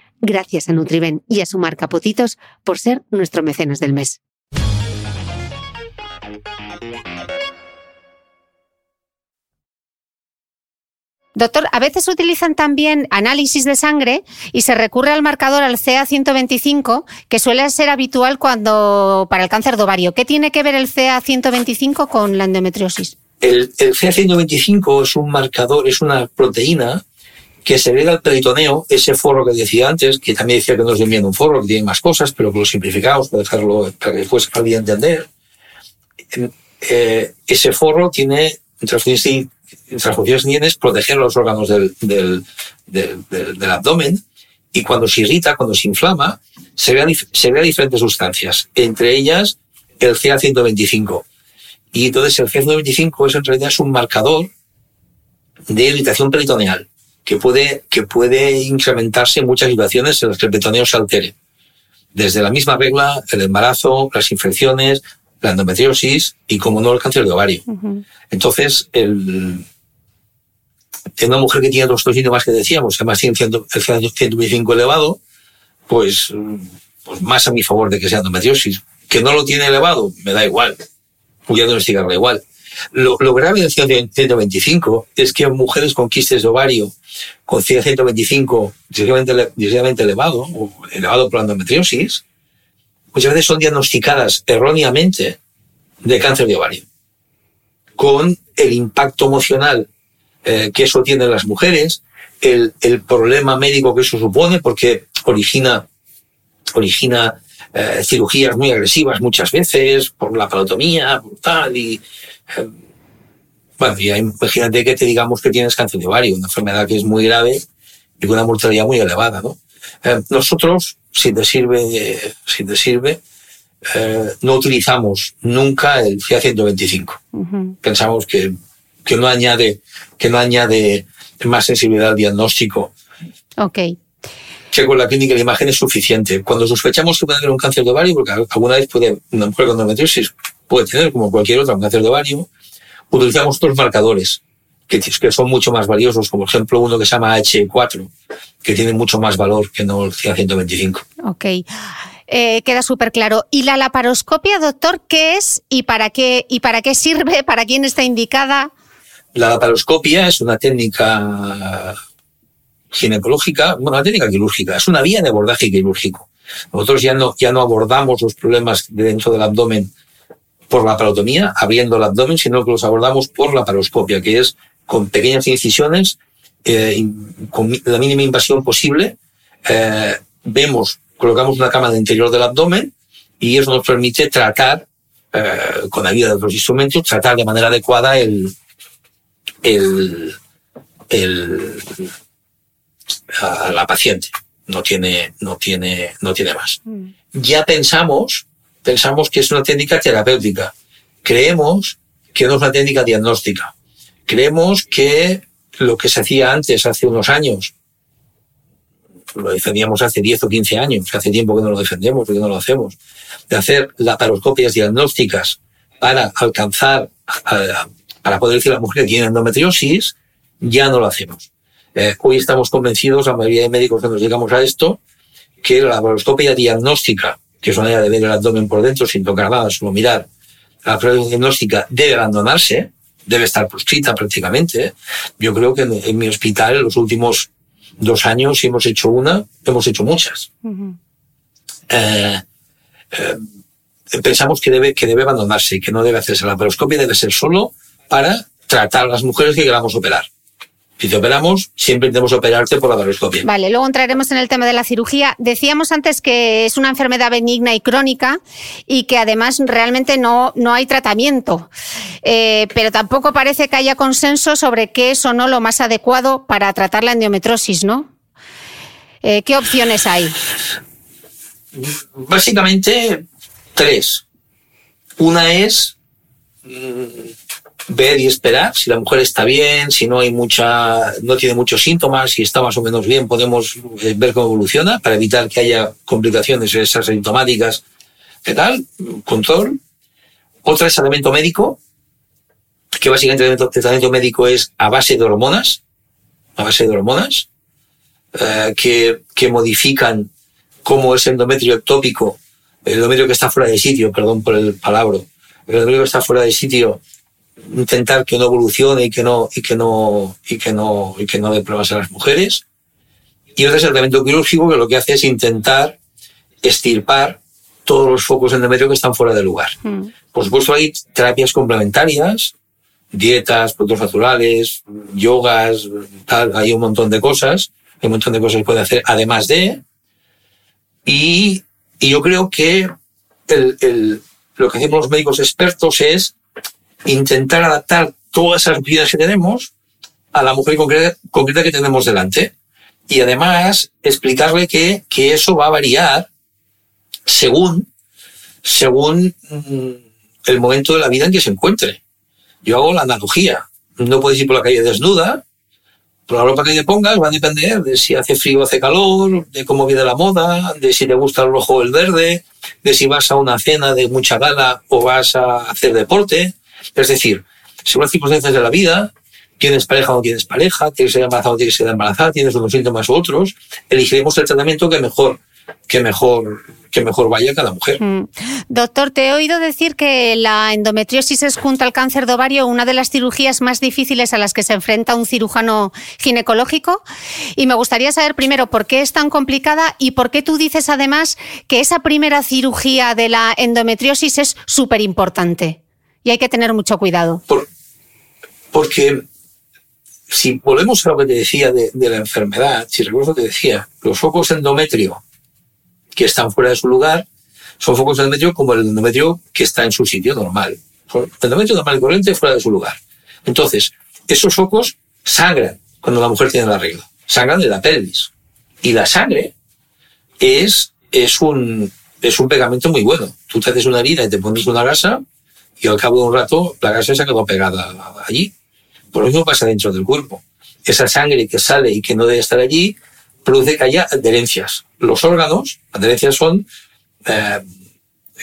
Gracias a Nutriben y a su marca Potitos por ser nuestro mecenas del mes. Doctor, a veces utilizan también análisis de sangre y se recurre al marcador al CA125, que suele ser habitual cuando para el cáncer de ovario. ¿Qué tiene que ver el CA125 con la endometriosis? El, el CA125 es un marcador, es una proteína que se ve al peritoneo, ese forro que decía antes, que también decía que no es bien un forro, que tiene más cosas, pero que lo simplificamos para dejarlo, para que después alguien entender. Eh, ese forro tiene transfusiones sanguíneas proteger los órganos del, del, del, del, abdomen y cuando se irrita, cuando se inflama, se ve, se ve diferentes sustancias, entre ellas el CA125. Y entonces el CA125 es en realidad es un marcador de irritación peritoneal que puede, que puede incrementarse en muchas situaciones en las que el peritoneo se altere. Desde la misma regla, el embarazo, las infecciones, la endometriosis y, como no, el cáncer de ovario. Entonces, el, en una mujer que tiene los dos síntomas que decíamos, que además tiene el 125 elevado, pues, pues más a mi favor de que sea endometriosis. Que no lo tiene elevado, me da igual. Voy a diagnosticarlo igual. Lo, grave del 125 es que mujeres con quistes de ovario con 125 ligeramente elevado o elevado por endometriosis, muchas veces son diagnosticadas erróneamente de cáncer de ovario, con el impacto emocional eh, que eso tiene en las mujeres, el, el, problema médico que eso supone, porque origina, origina eh, cirugías muy agresivas muchas veces, por la palotomía, por tal, y bueno, y imagínate que te digamos que tienes cáncer de ovario, una enfermedad que es muy grave y con una mortalidad muy elevada, ¿no? Eh, nosotros, si te sirve, si te sirve, eh, no utilizamos nunca el FIA 125. Pensamos que, que no añade, que no añade más sensibilidad al diagnóstico. Ok. Que con la clínica de imagen es suficiente. Cuando sospechamos que puede haber un cáncer de ovario, porque alguna vez puede una mujer con endometriosis puede tener, como cualquier otro cáncer de ovario, utilizamos otros marcadores que, son mucho más valiosos, como por ejemplo uno que se llama H4, que tiene mucho más valor que no el 125. Ok. Eh, queda súper claro. ¿Y la laparoscopia, doctor, qué es y para qué, y para qué sirve? ¿Para quién está indicada? La laparoscopia es una técnica ginecológica, bueno, una técnica quirúrgica, es una vía de abordaje quirúrgico. Nosotros ya no, ya no abordamos los problemas dentro del abdomen por la parotomía, abriendo el abdomen, sino que los abordamos por la paroscopia, que es con pequeñas incisiones, eh, con la mínima invasión posible, eh, vemos, colocamos una cámara interior del abdomen y eso nos permite tratar, eh, con ayuda de otros instrumentos, tratar de manera adecuada el, el, el, a la paciente. No tiene, no tiene, no tiene más. Ya pensamos, pensamos que es una técnica terapéutica. Creemos que no es una técnica diagnóstica. Creemos que lo que se hacía antes, hace unos años, lo defendíamos hace 10 o 15 años, hace tiempo que no lo defendemos, porque no lo hacemos, de hacer laparoscopias diagnósticas para alcanzar, para poder decir a la mujer que tiene endometriosis, ya no lo hacemos. Eh, hoy estamos convencidos, la mayoría de médicos que nos llegamos a esto, que la laparoscopia diagnóstica, que es una manera de ver el abdomen por dentro sin tocar nada, solo mirar, la laparoscopia diagnóstica debe abandonarse, debe estar proscrita prácticamente. Yo creo que en, mi hospital en los últimos dos años, si hemos hecho una, hemos hecho muchas. eh, eh, pensamos que debe, que debe abandonarse y que no debe hacerse la laparoscopia, debe ser solo para tratar a las mujeres que queramos operar. Si te operamos, siempre intentamos operarte por la laparoscopia. Vale, luego entraremos en el tema de la cirugía. Decíamos antes que es una enfermedad benigna y crónica y que además realmente no, no hay tratamiento. Eh, pero tampoco parece que haya consenso sobre qué es o no lo más adecuado para tratar la endometrosis, ¿no? Eh, ¿Qué opciones hay? Básicamente, tres. Una es ver y esperar si la mujer está bien, si no hay mucha, no tiene muchos síntomas, si está más o menos bien, podemos eh, ver cómo evoluciona para evitar que haya complicaciones esas sintomáticas. ¿Qué tal? Control. Otra es tratamiento médico, que básicamente el tratamiento médico es a base de hormonas, a base de hormonas, eh, que, que modifican cómo es endometrio ectópico, el endometrio que está fuera de sitio, perdón por el palabra, el endometrio que está fuera de sitio intentar que no evolucione y que no, y que no, y que no, y que no dé problemas a las mujeres. Y otro es el tratamiento quirúrgico que lo que hace es intentar estirpar todos los focos endometrio que están fuera de lugar. Mm. Por supuesto, hay terapias complementarias, dietas, productos naturales, yogas, tal, hay un montón de cosas, hay un montón de cosas que puede hacer además de. Y, y yo creo que el, el, lo que hacemos los médicos expertos es intentar adaptar todas esas vidas que tenemos a la mujer concreta, concreta, que tenemos delante. Y además explicarle que, que eso va a variar según, según mm, el momento de la vida en que se encuentre. Yo hago la analogía. No puedes ir por la calle desnuda. Por la ropa que te pongas va a depender de si hace frío o hace calor, de cómo viene la moda, de si te gusta el rojo o el verde, de si vas a una cena de mucha gana o vas a hacer deporte. Es decir, según las circunstancias de la vida, tienes pareja o no tienes pareja, tienes que ser embarazada o tienes que ser embarazada, tienes unos síntomas u otros, elegiremos el tratamiento que mejor, que mejor, que mejor vaya cada mujer. Mm. Doctor, te he oído decir que la endometriosis es junto al cáncer de ovario una de las cirugías más difíciles a las que se enfrenta un cirujano ginecológico. Y me gustaría saber primero por qué es tan complicada y por qué tú dices además que esa primera cirugía de la endometriosis es súper importante y hay que tener mucho cuidado. porque si volvemos a lo que te decía de, la enfermedad, si recuerdo lo que te decía, los focos endometrio que están fuera de su lugar son focos endometrio como el endometrio que está en su sitio normal. el endometrio normal y corriente fuera de su lugar. Entonces, esos focos sangran cuando la mujer tiene la regla. Sangran de la pelvis. Y la sangre es, es, un, es un pegamento muy bueno. Tú te haces una herida y te pones una gasa y al cabo de un rato la grasa se ha quedado pegada allí. Por lo mismo pasa dentro del cuerpo. Esa sangre que sale y que no debe estar allí produce que haya adherencias. Los órganos, adherencias son eh,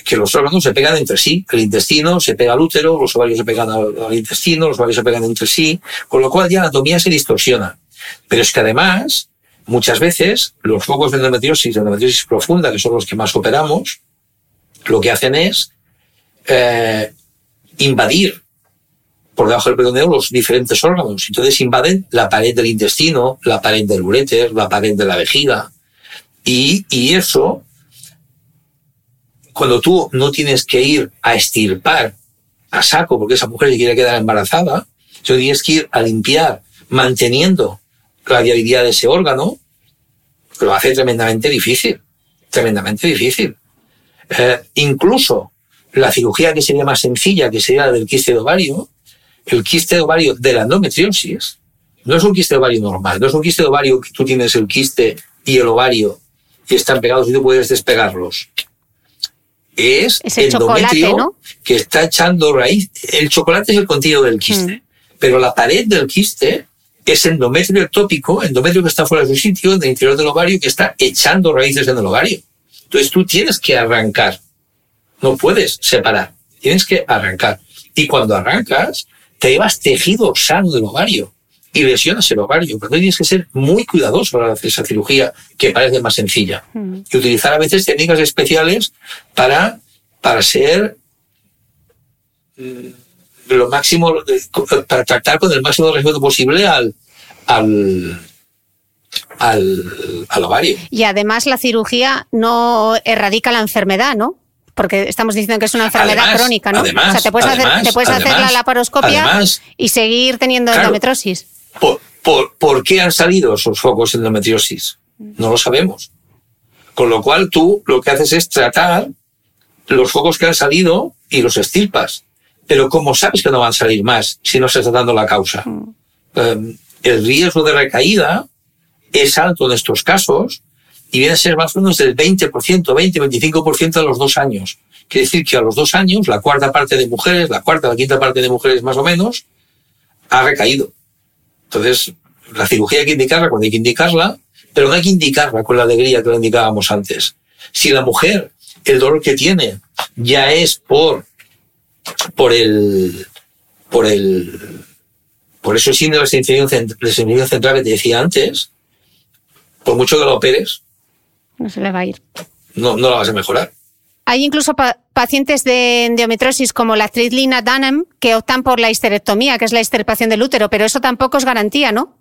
que los órganos se pegan entre sí. El intestino se pega al útero, los ovarios se pegan al, intestino, los ovarios se pegan entre sí, con lo cual ya la anatomía se distorsiona. Pero es que además, muchas veces, los focos de endometriosis, de endometriosis profunda, que son los que más operamos, lo que hacen es eh, invadir por debajo del peritoneo los diferentes órganos. Entonces invaden la pared del intestino, la pared del uréter, la pared de la vejiga. Y, y eso, cuando tú no tienes que ir a estirpar a saco porque esa mujer se quiere quedar embarazada, tú tienes que ir a limpiar manteniendo la viabilidad de ese órgano, lo hace tremendamente difícil, tremendamente difícil. Eh, incluso la cirugía que sería más sencilla, que sería la del quiste de ovario, el quiste de ovario de la endometriosis, no es un quiste de ovario normal, no es un quiste de ovario que tú tienes el quiste y el ovario y están pegados y tú puedes despegarlos. Es, Es el endometrio chocolate, ¿no? que está echando raíz. El chocolate es el contenido del quiste, pero la pared del quiste es endometrio ectópico, endometrio que está fuera de su sitio, en el interior del ovario, que está echando raíces en el ovario. Entonces tú tienes que arrancar. No puedes separar. Tienes que arrancar. Y cuando arrancas, te llevas tejido sano del ovario y lesionas el ovario. Por tienes que ser muy cuidadoso al hacer esa cirugía, que parece más sencilla. Y utilizar a veces técnicas especiales para, para ser mm, lo máximo, eh, para tratar con el máximo respeto posible al, al, al, al ovario. Y además la cirugía no erradica la enfermedad, ¿no? Porque estamos diciendo que es una enfermedad Además, crónica, ¿no? además, o sea, te puedes, hacer, además, te puedes hacer la laparoscopia y seguir teniendo Claro. endometriosis. ¿Por, por, por qué han salido esos focos de endometriosis? No lo sabemos. Con lo cual tú lo que haces es tratar los focos que han salido y los estirpas. Pero como sabes que no van a salir más si no estás tratando la causa? Eh, el riesgo de recaída es alto en estos casos y viene a ser más o menos del 20%, 20-25% a los dos años. Quiere decir que a los dos años la cuarta parte de mujeres, la cuarta, la quinta parte de mujeres más o menos, ha recaído. Entonces, la cirugía hay que indicarla cuando hay que indicarla, pero no hay que indicarla con la alegría que la indicábamos antes. Si la mujer, el dolor que tiene ya es por, por el, por el, por ese síndrome de sensibilidad central que te decía antes, por mucho que la operes, No se le va a ir. no, no la vas a mejorar. Hay incluso pa- pacientes de endometriosis como la actriz Lina Dunham que optan por la histerectomía, que es la extirpación del útero, pero eso tampoco es garantía, ¿no?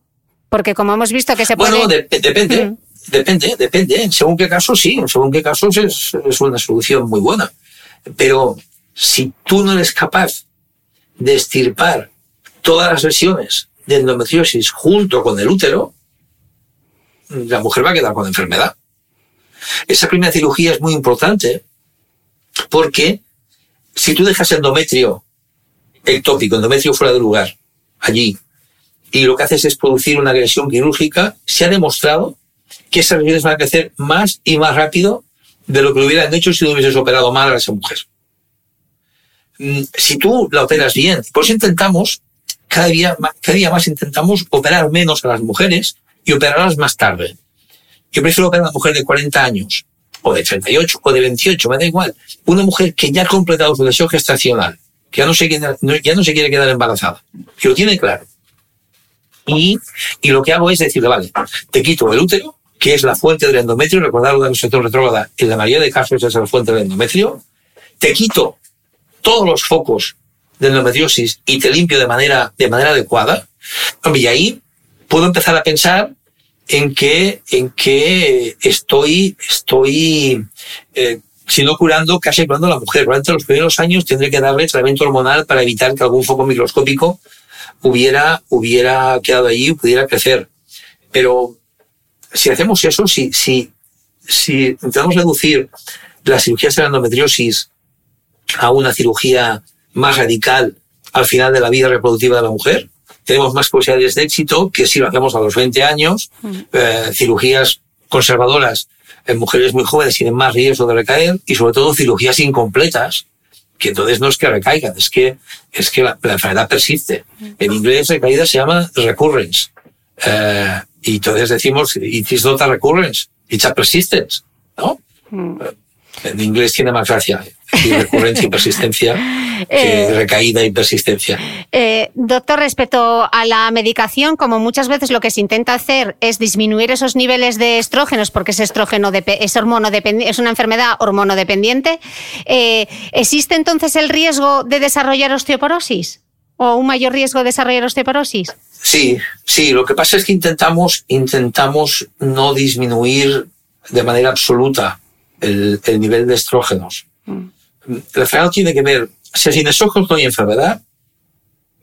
Porque como hemos visto que se Bueno, puede... de- depende, Mm. depende, depende. En según qué casos sí, en según qué casos es, es una solución muy buena. Pero si tú no eres capaz de estirpar todas las lesiones de endometriosis junto con el útero, la mujer va a quedar con enfermedad. Esa primera cirugía es muy importante porque si tú dejas endometrio ectópico, endometrio fuera de lugar, allí, y lo que haces es producir una agresión quirúrgica, se ha demostrado que esas lesiones van a crecer más y más rápido de lo que lo hubieran hecho si no hubieses operado mal a esa mujer. Mm, Si tú la operas bien, por eso intentamos, cada día, cada día más intentamos operar menos a las mujeres y operarlas más tarde. Yo prefiero operar a una mujer de 40 años, o de 38, o de 28, me da igual. Una mujer que ya ha completado su lesión gestacional, que ya no se no- ya no se quiere quedar embarazada, que lo tiene claro. Y, y lo que hago es decirle, vale, te quito el útero, que es la fuente del endometrio, recordarlo de la sector retrógrada, en la mayoría de casos es la fuente del endometrio, te quito todos los focos de endometriosis y te limpio de manera, de manera adecuada, y ahí puedo empezar a pensar en que, en que estoy, estoy, eh, si no curando, casi curando a la mujer. Durante los primeros años tendré que darle tratamiento hormonal para evitar que algún foco microscópico hubiera, hubiera quedado allí y pudiera crecer. Pero si hacemos eso, si, si, si intentamos reducir las cirugías de la endometriosis a una cirugía más radical al final de la vida reproductiva de la mujer, tenemos más posibilidades de éxito que si lo hacemos a los 20 años, eh, cirugías conservadoras en mujeres muy jóvenes tienen más riesgo de recaer y sobre todo cirugías incompletas, que entonces no es que recaigan, es que, es que la, la enfermedad persiste. En inglés recaída se llama recurrence. Eh, y entonces decimos, it is not a recurrence, it's a persistence, ¿no? En inglés tiene más gracia. Y recurrencia y persistencia que Eh, recaída y persistencia. Eh, doctor, respecto a la medicación, como muchas veces lo que se intenta hacer es disminuir esos niveles de estrógenos, porque es estrógeno es es una enfermedad hormonodependiente, eh, ¿existe entonces el riesgo de desarrollar osteoporosis? ¿O un mayor riesgo de desarrollar osteoporosis? Sí, sí, lo que pasa es que intentamos, intentamos no disminuir de manera absoluta el, el nivel de estrógenos. La enfermedad tiene que ver, o sea, sin estrógenos no hay enfermedad,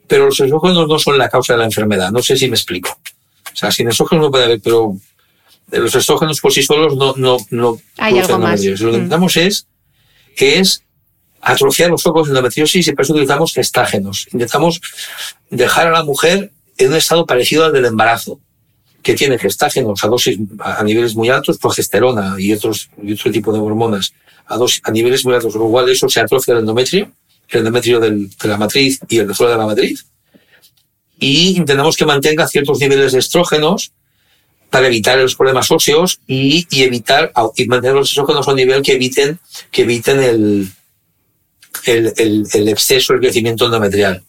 pero los estrógenos no son la causa de la enfermedad. No sé si me explico. O sea, sin estrógenos no puede haber, pero los estrógenos por sí solos no, no, no Hay algo más. Lo que Mm. intentamos es, es atrofiar los focos de endometriosis y por eso utilizamos estágenos. Intentamos dejar a la mujer en un estado parecido al del embarazo, que tiene gestágenos a dosis a niveles muy altos, progesterona y otros y otro tipo de hormonas a, dos, a niveles muy altos, con lo cual eso se atrofia el endometrio, el endometrio del- de la matriz y el de fuera de la matriz, y intentamos que mantenga ciertos niveles de estrógenos para evitar los problemas óseos y, y evitar y mantener los estrógenos a un nivel que eviten que eviten el, el, el, el exceso del crecimiento endometrial.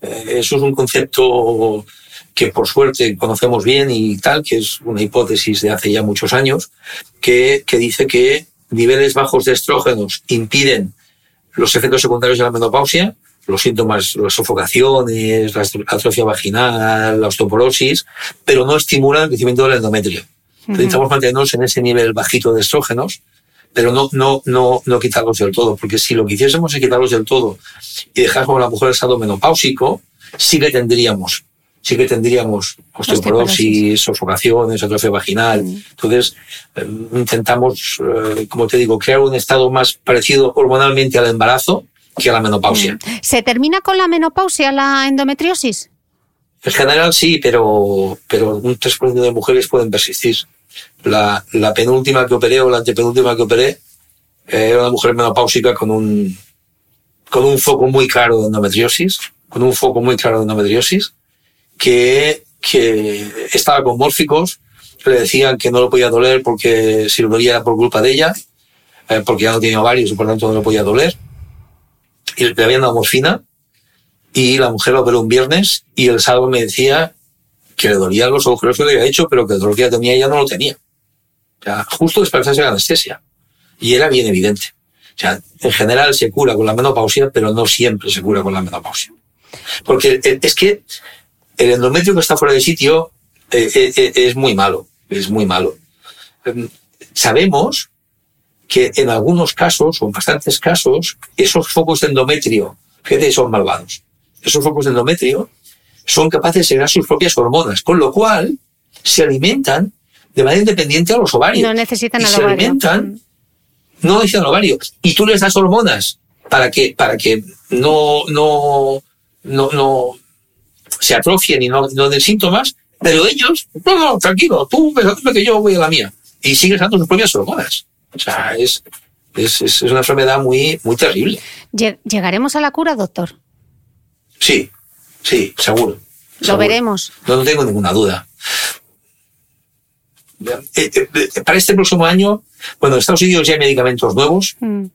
Eh, eso es un concepto que por suerte conocemos bien y tal, que es una hipótesis de hace ya muchos años, que, que dice que niveles bajos de estrógenos impiden los efectos secundarios de la menopausia, los síntomas, las sofocaciones, la atrofia vaginal, la osteoporosis, pero no estimulan el crecimiento del endometrio. Necesitamos mantenernos en ese nivel bajito de estrógenos, pero no, no, no, no quitarlos del todo, porque si lo que hiciésemos es quitarlos del todo y dejásemos a la mujer en estado menopáusico, sí que tendríamos, sí que tendríamos osteoporosis, sofocaciones, atrofia vaginal. Entonces, eh, intentamos, eh, como te digo, crear un estado más parecido hormonalmente al embarazo que a la menopausia. ¿Se termina con la menopausia la endometriosis? En general sí, pero, pero un 3% de mujeres pueden persistir. La, la penúltima que operé o la antepenúltima que operé eh, era una mujer menopáusica con un, con un foco muy claro de endometriosis, con un foco muy claro de endometriosis, que, que estaba con mórficos, le decían que no lo podía doler porque si lo dolía por culpa de ella, eh, porque ya no tenía ovarios y por tanto no lo podía doler. Y le habían dado morfina y la mujer lo operó un viernes y el sábado me decía que le dolían los agujeros que le había hecho, pero que el dolor que ya tenía ella no lo tenía. O sea, justo después de la anestesia. Y era bien evidente. O sea, en general se cura con la menopausia, pero no siempre se cura con la menopausia. Porque es que el endometrio que está fuera de sitio eh, eh, eh, es muy malo, es muy malo. Em, Sabemos que en algunos casos, o en bastantes casos, esos focos de endometrio, fíjate, son malvados. Esos focos de endometrio son capaces de generar sus propias hormonas, con lo cual se alimentan de manera independiente a los ovarios. No necesitan y al se ovario. Mm. alimentan, no necesitan ovario. Y tú les das hormonas para que, para que no, no, no, no se atrofien y no, no den síntomas, pero ellos, no, no, tranquilo, tú que yo voy a la mía. Y sigues dando sus propias hormonas. O sea, es, es, es una enfermedad muy, muy terrible. Lle- ¿Llegaremos a la cura, doctor? Sí, sí, seguro. Lo seguro. veremos. No, no tengo ninguna duda. Eh, eh, eh, Para este próximo año, bueno, en Estados Unidos ya hay medicamentos nuevos Mm.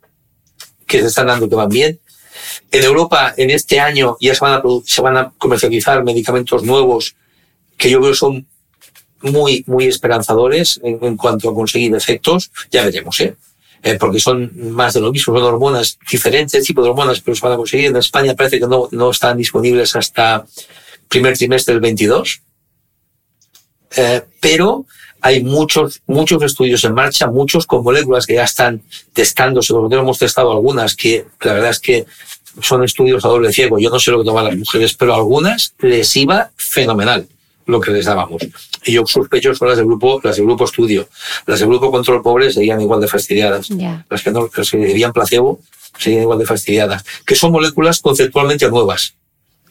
que se están dando que van bien. En Europa, en este año, ya se van a, se van a comercializar medicamentos nuevos que yo creo son muy, muy esperanzadores en, cuanto a conseguir efectos. Ya veremos, ¿eh? Eh, porque son más de lo mismo, son hormonas, diferentes tipos de hormonas, pero se van a conseguir. En España parece que no, no están disponibles hasta primer trimestre del 22. Eh, pero hay muchos, muchos estudios en marcha, muchos con moléculas que ya están testándose. Nosotros hemos testado algunas que la verdad es que son estudios a doble ciego. Yo no sé lo que toman las mujeres, pero a algunas les iba fenomenal lo que les dábamos. Y yo sospecho son las del grupo, las del grupo estudio. Las del grupo control pobre seguían igual de fastidiadas. Las que no, las que debían placebo seguían igual de fastidiadas. Que son moléculas conceptualmente nuevas,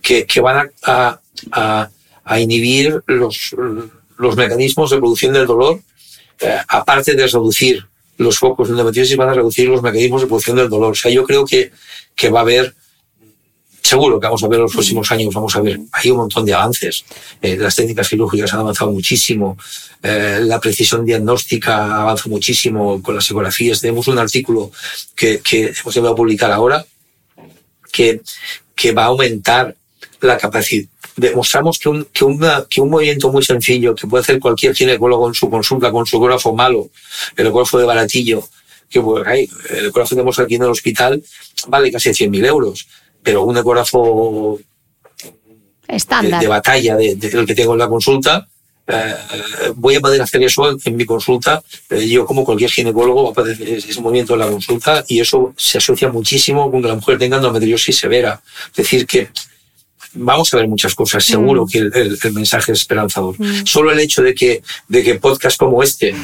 que, que van a, a, a inhibir los, los mecanismos de producción del dolor, eh, aparte de reducir los focos endometriosis, van a reducir los mecanismos de producción del dolor. O sea, yo creo que, que va a haber seguro que vamos a ver en los próximos años, vamos a ver, hay un montón de avances. Eh, las técnicas quirúrgicas han avanzado muchísimo, eh, la precisión diagnóstica avanza muchísimo con las ecografías. Tenemos un artículo que, que hemos a publicar ahora que, que va a aumentar la capacidad. Demostramos que un, que, una, que un movimiento muy sencillo que puede hacer cualquier ginecólogo en su consulta con su ecógrafo malo, el ecógrafo de baratillo, que pues, hay, el ecógrafo que tenemos aquí en el hospital vale casi 100.000 euros pero un ecógrafo Estándar. De, batalla del de, que tengo en la consulta, eh, voy a poder hacer eso en, mi consulta. Eh, yo, como cualquier ginecólogo, va a poder hacer ese movimiento en la consulta y eso se asocia muchísimo con que la mujer tenga endometriosis severa. Es decir, que vamos a ver muchas cosas. Mm. Seguro que el, el, mensaje es esperanzador. Mm. Solo el hecho de que, de que podcasts como este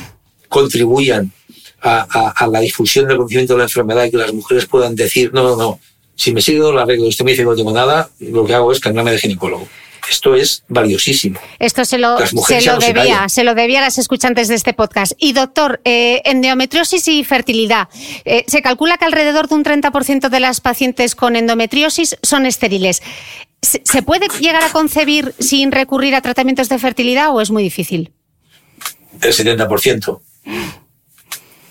contribuyan a, a, a, la difusión del conocimiento de la enfermedad y que las mujeres puedan decir, no, no, no, si me sigue la regla y usted me dice que no tengo nada, lo que hago es cambiarme de ginecólogo. Esto es valiosísimo. Esto se lo, se lo debía, se, lo debía a las escuchantes de este podcast. Y doctor, eh, endometriosis y fertilidad. Eh, se calcula que alrededor de un 30% de las pacientes con endometriosis son estériles. ¿Se puede llegar a concebir sin recurrir a tratamientos de fertilidad o es muy difícil? El 70%.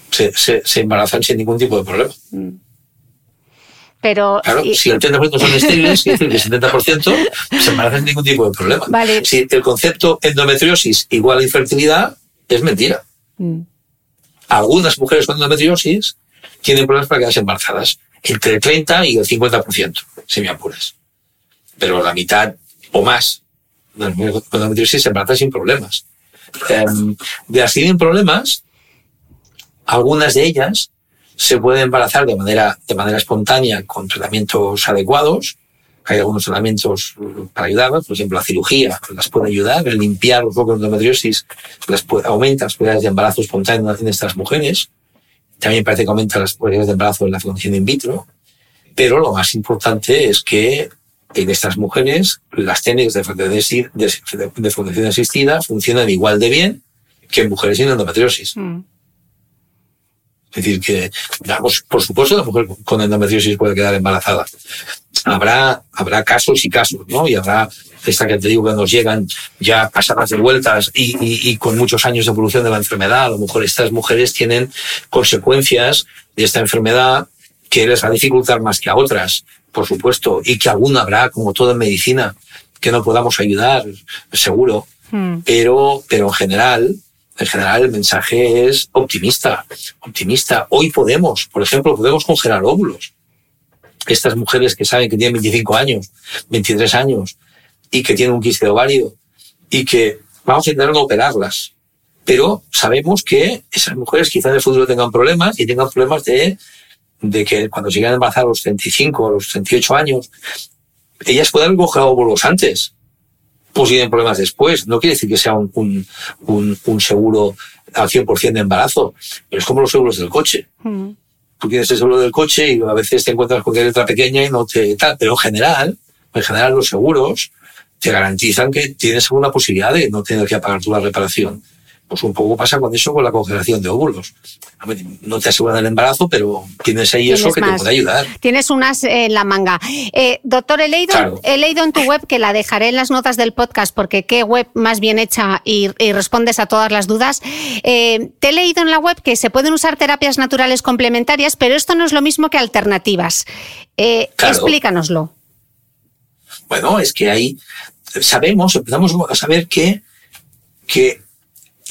Se, se, se embarazan sin ningún tipo de problema. Pero, claro, si el 30% son estériles, el 70% se embarazan sin ningún tipo de problema. Vale. Si el concepto endometriosis igual a infertilidad, es mentira. Mm. Algunas mujeres con endometriosis tienen problemas para quedarse embarazadas, entre el 30 y el 50%, si me apuras. Pero la mitad o más de las endometriosis se embarazan sin problemas. De las que tienen problemas, algunas de ellas se puede embarazar de manera, de manera espontánea con tratamientos adecuados. Hay algunos tratamientos para ayudar, por ejemplo, la cirugía las puede ayudar, el limpiar los focos de endometriosis aumenta las probabilidades de embarazo espontáneo en estas mujeres. También parece que aumenta las probabilidades de embarazo en la fecundación in vitro. Pero lo más importante es que en estas mujeres las técnicas de fecundación asistida funcionan igual de bien que en mujeres sin endometriosis. Mm. Es decir, que, digamos, por supuesto, la mujer con endometriosis puede quedar embarazada. Habrá, habrá casos y casos, ¿no? Y habrá esta que te digo que nos llegan ya pasadas de vueltas y, y, y, con muchos años de evolución de la enfermedad. A lo mejor estas mujeres tienen consecuencias de esta enfermedad que les va a dificultar más que a otras, por supuesto, y que alguna habrá, como todo en medicina, que no podamos ayudar, seguro. Hmm. Pero, pero en general, en general el mensaje es optimista, optimista. Hoy podemos, por ejemplo, podemos congelar óvulos. Estas mujeres que saben que tienen 25 años, 23 años y que tienen un quiste de ovario y que vamos a intentar no operarlas. Pero sabemos que esas mujeres quizás en el futuro tengan problemas y tengan problemas de, de que cuando lleguen a embarazar a los 35 o los 38 años, ellas puedan congelar óvulos antes pues tienen problemas después. No quiere decir que sea un, un, un, seguro al 100% de embarazo, pero es como los seguros del coche. Mm. Tú tienes el seguro del coche y a veces te encuentras con letra pequeña y no te tal, pero en general, en general los seguros te garantizan que tienes alguna posibilidad de no tener que pagar tú la reparación. Pues un poco pasa con eso con la congelación de óvulos. No te aseguran el embarazo, pero tienes ahí eso que te puede ayudar. Tienes unas en la manga. Eh, doctor, he leído, he leído en tu web, que la dejaré en las notas del podcast, porque qué web más bien hecha y, respondes a todas las dudas. Eh, te he leído en la web que se pueden usar terapias naturales complementarias, pero esto no es lo mismo que alternativas. Eh, explícanoslo. Bueno, es que ahí sabemos, empezamos a saber que, que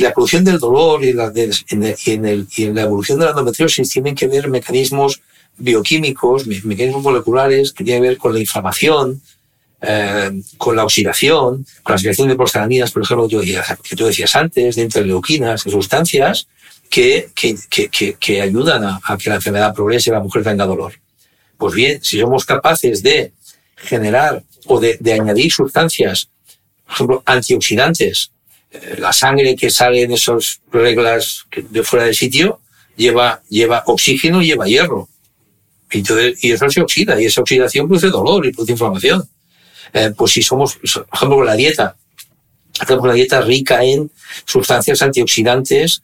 la producción del dolor y, la en, la evolución de la endometriosis tienen que ver mecanismos bioquímicos, mecanismos moleculares que tienen que ver con la inflamación, eh, con la oxidación, con la oxidación de prostaglandinas, por ejemplo, que tú decías antes, de interleuquinas, de sustancias que, que, ayudan a, que la enfermedad progrese y la mujer tenga dolor. Pues bien, si somos capaces de generar o de, de añadir sustancias, por ejemplo, antioxidantes, la sangre que sale en esas reglas de fuera del sitio lleva, lleva oxígeno y lleva hierro. Y, entonces, y eso se oxida, y esa oxidación produce dolor y produce inflamación. Eh, pues si somos, por ejemplo, la dieta, hacemos una dieta rica en sustancias antioxidantes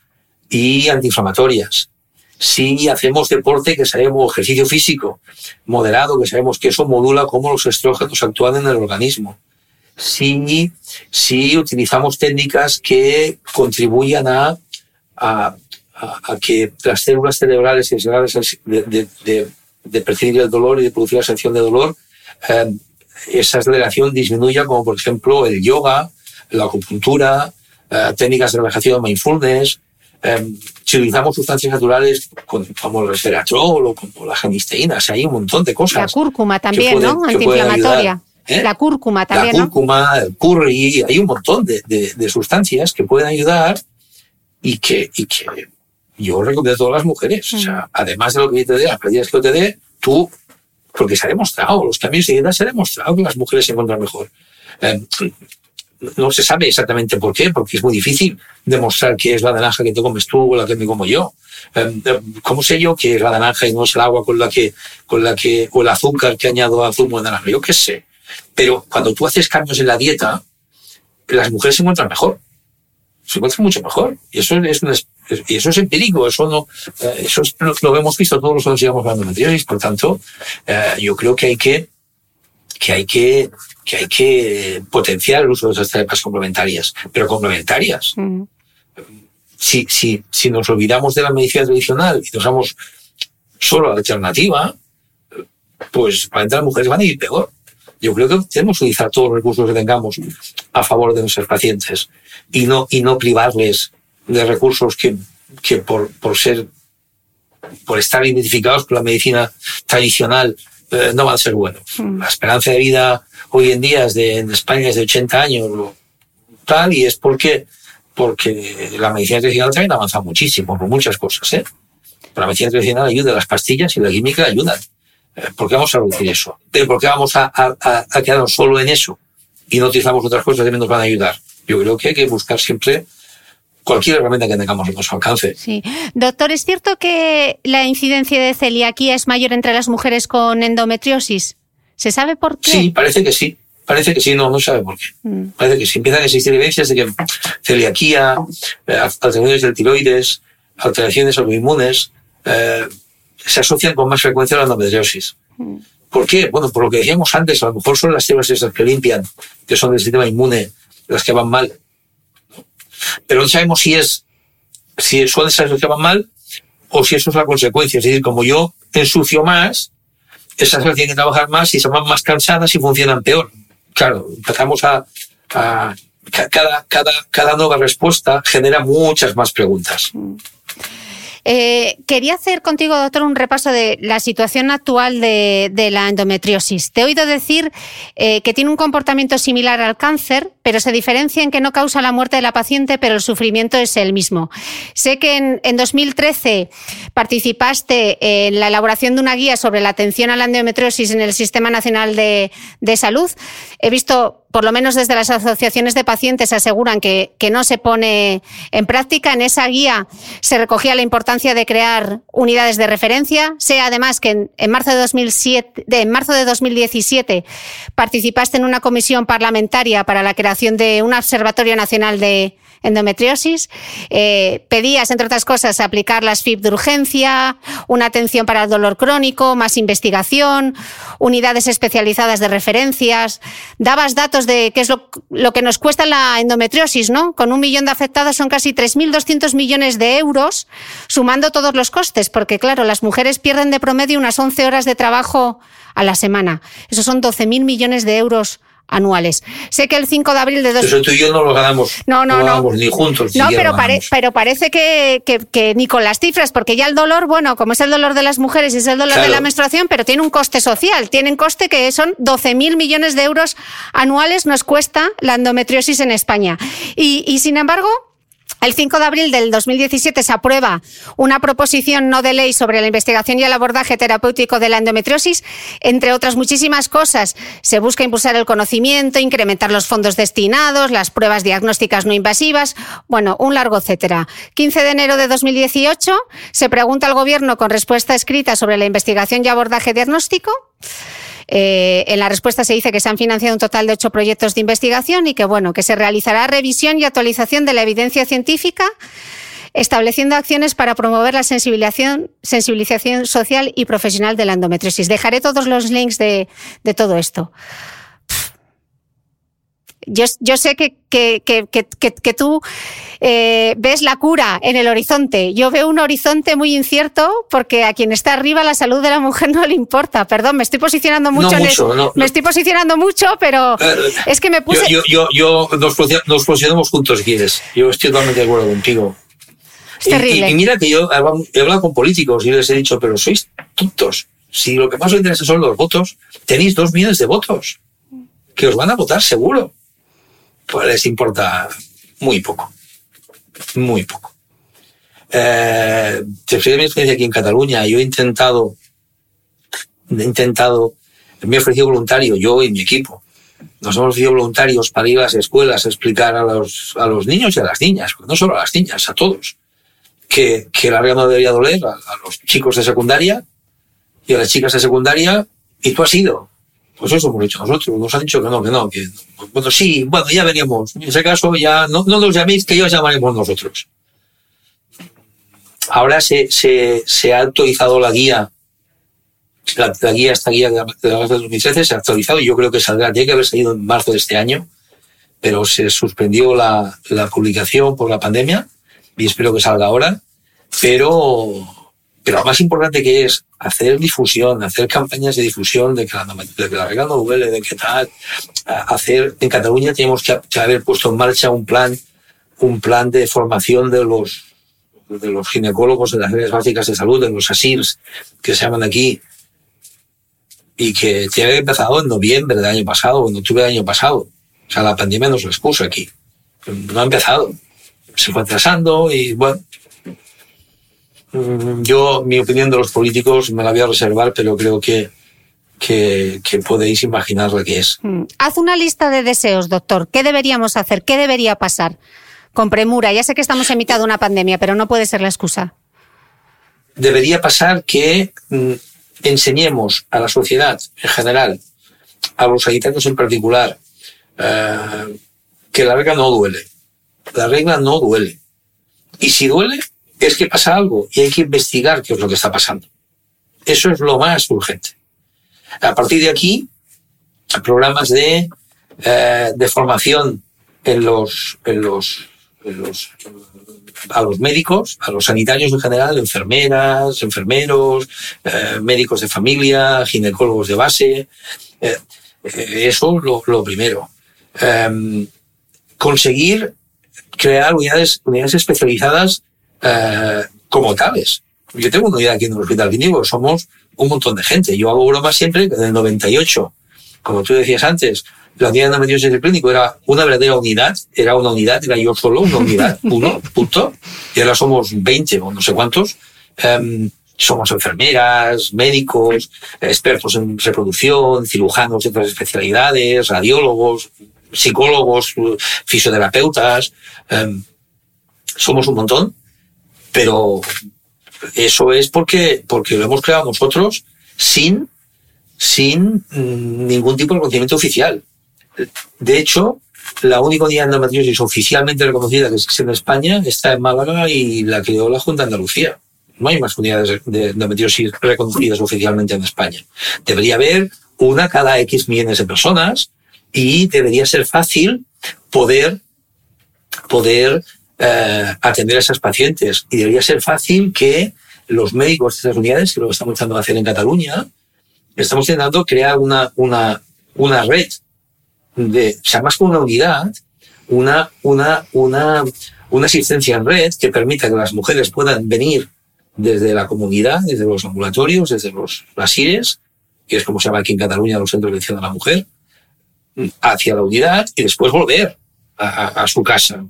y antiinflamatorias. si hacemos deporte, que sabemos ejercicio físico moderado, que sabemos que eso modula cómo los estrógenos actúan en el organismo. Si, si utilizamos técnicas que contribuyan a, a, a, que las células cerebrales de, de, de, de, percibir el dolor y de producir la sensación de dolor, eh, esa aceleración disminuya, como por ejemplo el yoga, la acupuntura, eh, técnicas de relajación mindfulness, eh, si utilizamos sustancias naturales como el resveratrol o como la genisteína, o hay un montón de cosas. La cúrcuma también, ¿no? Antiinflamatoria. ¿Eh? La cúrcuma también. La cúrcuma, el curry, hay un montón de, de, de, sustancias que pueden ayudar y que, y que yo recomiendo a todas las mujeres. O sea, mm. además de lo que yo te dé, las prácticas que yo te dé, tú, porque se ha demostrado, los cambios de dieta se ha demostrado que las mujeres se encuentran mejor. Eh, no se sabe exactamente por qué, porque es muy difícil demostrar que es la naranja que te comes tú o la que me como yo. Em, em, ¿Cómo sé yo que es la naranja y no es el agua con la que, con la que, o el azúcar que añado al zumo de naranja? Yo qué sé. Pero cuando tú haces cambios en la dieta, las mujeres se encuentran mejor. Se encuentran mucho mejor. Y eso es, y eso es empírico. Eso no, eh, eso lo hemos visto todos los que llevamos hablando de endometriosis. Por tanto, eh, yo creo que hay que, que hay que que hay que potenciar el uso de esas terapias complementarias, pero complementarias. Mm. Si, si, si nos olvidamos de la medicina tradicional y nos vamos solo a la alternativa, pues para entrar las mujeres van a ir peor. Yo creo que tenemos que utilizar todos los recursos que tengamos a favor de nuestros pacientes y no, y no privarles de recursos que, que por, por ser, por estar identificados con la medicina tradicional, eh, no van a ser buenos. Mm. La esperanza de vida hoy en día es de, en España es de 80 años, tal, y es porque, porque la medicina tradicional también ha avanzado muchísimo por muchas cosas. ¿eh? la medicina tradicional ayuda, las pastillas y la química ayudan. Eh, ¿Por qué vamos a reducir eso? ¿Por qué vamos a, a, a quedarnos solo en eso? Y no utilizamos otras cosas que nos van a ayudar. Yo creo que hay que buscar siempre cualquier herramienta que tengamos a nuestro alcance. Sí. Doctor, ¿es cierto que la incidencia de celiaquía es mayor entre las mujeres con endometriosis? ¿Se sabe por qué? Sí, parece que sí. Parece que sí, no, no sabe por qué. Mm. Parece que sí. Empiezan a existir evidencias de que celiaquía, eh, alteraciones del tiroides, alteraciones autoinmunes, eh, se asocian con más frecuencia a la endometriosis. Mm. ¿Por qué? Bueno, por lo que decíamos antes, a lo mejor son las células esas que limpian, que son del sistema inmune, las que van mal pero no sabemos si es, si son esas que van mal o si eso es la consecuencia. Es decir, como yo ensucio más, esas células tienen que trabajar más y se van más cansadas y funcionan peor. Claro, empezamos a, a cada, cada, cada nueva respuesta genera muchas más preguntas. Mm. Eh, quería hacer contigo, doctor, un repaso de la situación actual de, la endometriosis. Te he oído decir eh, que tiene un comportamiento similar al cáncer, pero se diferencia en que no causa la muerte de la paciente, pero el sufrimiento es el mismo. Sé que en, 2013 participaste en la elaboración de una guía sobre la atención a la endometriosis en el Sistema Nacional de, Salud. He visto por lo menos desde las asociaciones de pacientes aseguran que, no se pone en práctica. En esa guía se recogía la importancia de crear unidades de referencia. Sé además que en, en marzo, de 2007, de, en marzo de 2017 participaste en una comisión parlamentaria para la creación de un Observatorio Nacional de, endometriosis. Eh, pedías, entre otras cosas, aplicar las FIP de urgencia, una atención para el dolor crónico, más investigación, unidades especializadas de referencias. Dabas datos de qué es lo, que nos cuesta la endometriosis, ¿no? Con un millón de afectadas son casi 3.200 millones de euros, sumando todos los costes, porque claro, las mujeres pierden de promedio unas 11 horas de trabajo a la semana. Esos son 12.000 millones de euros anuales. Sé que el 5 de abril de dos... Eso tú y yo no lo ganamos. No, no, no. ni juntos. No, pero, pero parece que, que, ni con las cifras, porque ya el dolor, bueno, como es el dolor de las mujeres y es el dolor de la menstruación, pero tiene un coste social. Tienen coste que son 12.000 millones de euros anuales nos cuesta la endometriosis en España. Y, y sin embargo, el 5 de abril del 2017 se aprueba una proposición no de ley sobre la investigación y el abordaje terapéutico de la endometriosis. Entre otras muchísimas cosas, se busca impulsar el conocimiento, incrementar los fondos destinados, las pruebas diagnósticas no invasivas, bueno, un largo etcétera. 15 de enero de 2018 se pregunta al Gobierno con respuesta escrita sobre la investigación y abordaje diagnóstico. Eh, en la respuesta se dice que se han financiado un total de ocho proyectos de investigación y que, bueno, que se realizará revisión y actualización de la evidencia científica estableciendo acciones para promover la sensibilización, sensibilización social y profesional de la endometriosis. Dejaré todos los links de, de todo esto. Yo, yo sé que, que, que, que tú eh, ves la cura en el horizonte. Yo veo un horizonte muy incierto porque a quien está arriba la salud de la mujer no le importa. Perdón, me estoy posicionando mucho. No me estoy posicionando mucho, pero eh, es que me puse. Yo, yo, yo, nos, posicionamos juntos, quieres. Yo estoy totalmente de acuerdo contigo. Es terrible. Y, mira que yo he hablado con políticos y les he dicho, pero sois tontos. Si lo que más os interesa son los votos, tenéis dos millones de votos que os van a votar seguro pues les importa muy poco. Muy poco. Eh, te mi experiencia aquí en Cataluña. Yo he intentado, he intentado, me he ofrecido voluntario, yo y mi equipo. Nos hemos ofrecido voluntarios para ir a las escuelas a explicar a los, a los niños y a las niñas, no solo a las niñas, a todos, que, que la regla no debería doler a, a los chicos de secundaria y a las chicas de secundaria, y tú has ido. Pues eso hemos dicho nosotros. Nos han dicho que no, que no, que bueno, sí, bueno, ya veríamos. En ese caso ya no, no nos llaméis, que ya os llamaremos nosotros. Ahora se, se, se ha actualizado la guía. La, guía, esta guía de, de 2013 se ha actualizado y yo creo que saldrá. Tiene que haber salido en marzo de este año, pero se suspendió la, la publicación por la pandemia y espero que salga ahora. Pero pero lo más importante que es hacer difusión, hacer campañas de difusión de que la, de que la regla no duele, de qué tal. Hacer, en Cataluña tenemos que, haber puesto en marcha un plan, un plan de formación de los, de los ginecólogos de las áreas básicas de salud, de los ASIRS, que se llaman aquí, y que tiene que empezado en noviembre del año pasado, en octubre del año pasado. O sea, la pandemia nos lo expuso aquí. No ha empezado. Se fue atrasando y bueno, yo, mi opinión de los políticos me la voy a reservar, pero creo que, que, podéis imaginar lo que es. Mm. Haz una lista de deseos, doctor. ¿Qué deberíamos hacer? ¿Qué debería pasar? Con premura. Ya sé que estamos en mitad de una pandemia, pero no puede ser la excusa. Debería pasar que mm, enseñemos a la sociedad en general, a los sanitarios en particular, eh, que la regla no duele. La regla no duele. Y si duele, es que pasa algo y hay que investigar qué es lo que está pasando. Eso es lo más urgente. A partir de aquí, programas de, eh, de formación en los, en los, en los, a los médicos, a los sanitarios en general, enfermeras, enfermeros, eh, médicos de familia, ginecólogos de base. Eh, eso lo, lo primero. Em, conseguir crear unidades, unidades especializadas eh, como tales. Yo tengo una unidad aquí en el Hospital Clínico, somos un montón de gente. Yo hago broma siempre que en el 98, como tú decías antes, la unidad de endometriosis del clínico era una verdadera unidad, era una unidad, era yo solo, una unidad, uno, punto. Y ahora somos 20 o no sé cuántos. Em, somos enfermeras, médicos, expertos en reproducción, cirujanos de otras especialidades, radiólogos, psicólogos, fisioterapeutas. Em, somos un montón pero eso es porque, porque lo hemos creado nosotros sin, sin mm, ningún tipo de reconocimiento oficial. De hecho, la única unidad de endometriosis oficialmente reconocida que existe en España está en Málaga y la creó la Junta de Andalucía. No hay más unidades de endometriosis reconocidas oficialmente en España. Debería haber una cada X millones de personas y debería ser fácil poder, poder eh, atender a esas pacientes. Y debería ser fácil que los médicos de estas unidades, que lo estamos intentando hacer en Cataluña, estamos intentando crear una, una, una red de, o sea, más que una unidad, una, una, una, una asistencia en red que permita que las mujeres puedan venir desde la comunidad, desde los ambulatorios, desde los asires, que es como se llama aquí en Cataluña los centros de atención a la mujer, hacia la unidad y después volver a, su casa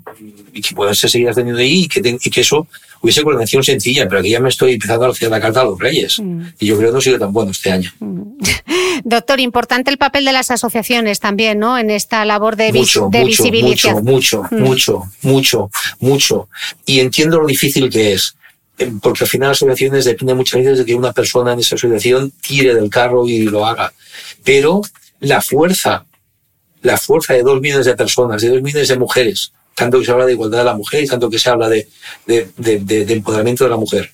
y que puedan ser seguidas teniendo ahí y que, y que eso hubiese coordinación sencilla, pero aquí ya me estoy empezando a hacer la carta a los reyes mm. y yo creo que no ha sido tan bueno este año. Mm. Doctor, importante el papel de las asociaciones también, ¿no? En esta labor de, mucho, de mucho, visibilización. Mucho, mm. mucho, mucho, mucho. Y entiendo lo difícil que es eh, porque al final las asociaciones dependen muchas veces de que una persona en esa asociación tire del carro y lo haga. Pero la fuerza la fuerza de dos millones de personas, de dos millones de mujeres tanto que se habla de igualdad de la mujer y tanto que se habla de, de, de, de empoderamiento de la mujer.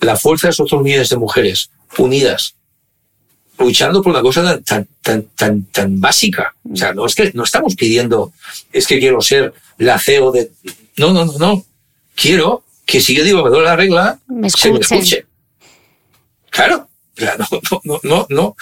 La fuerza de esos otros millones de mujeres unidas, luchando por una cosa tan, tan, tan, tan básica. O sea, no es que no estamos pidiendo, es que quiero ser la CEO de... No, no, no, no. Quiero que si yo digo que doy la regla, se me escuche. Claro. No, no, no, no.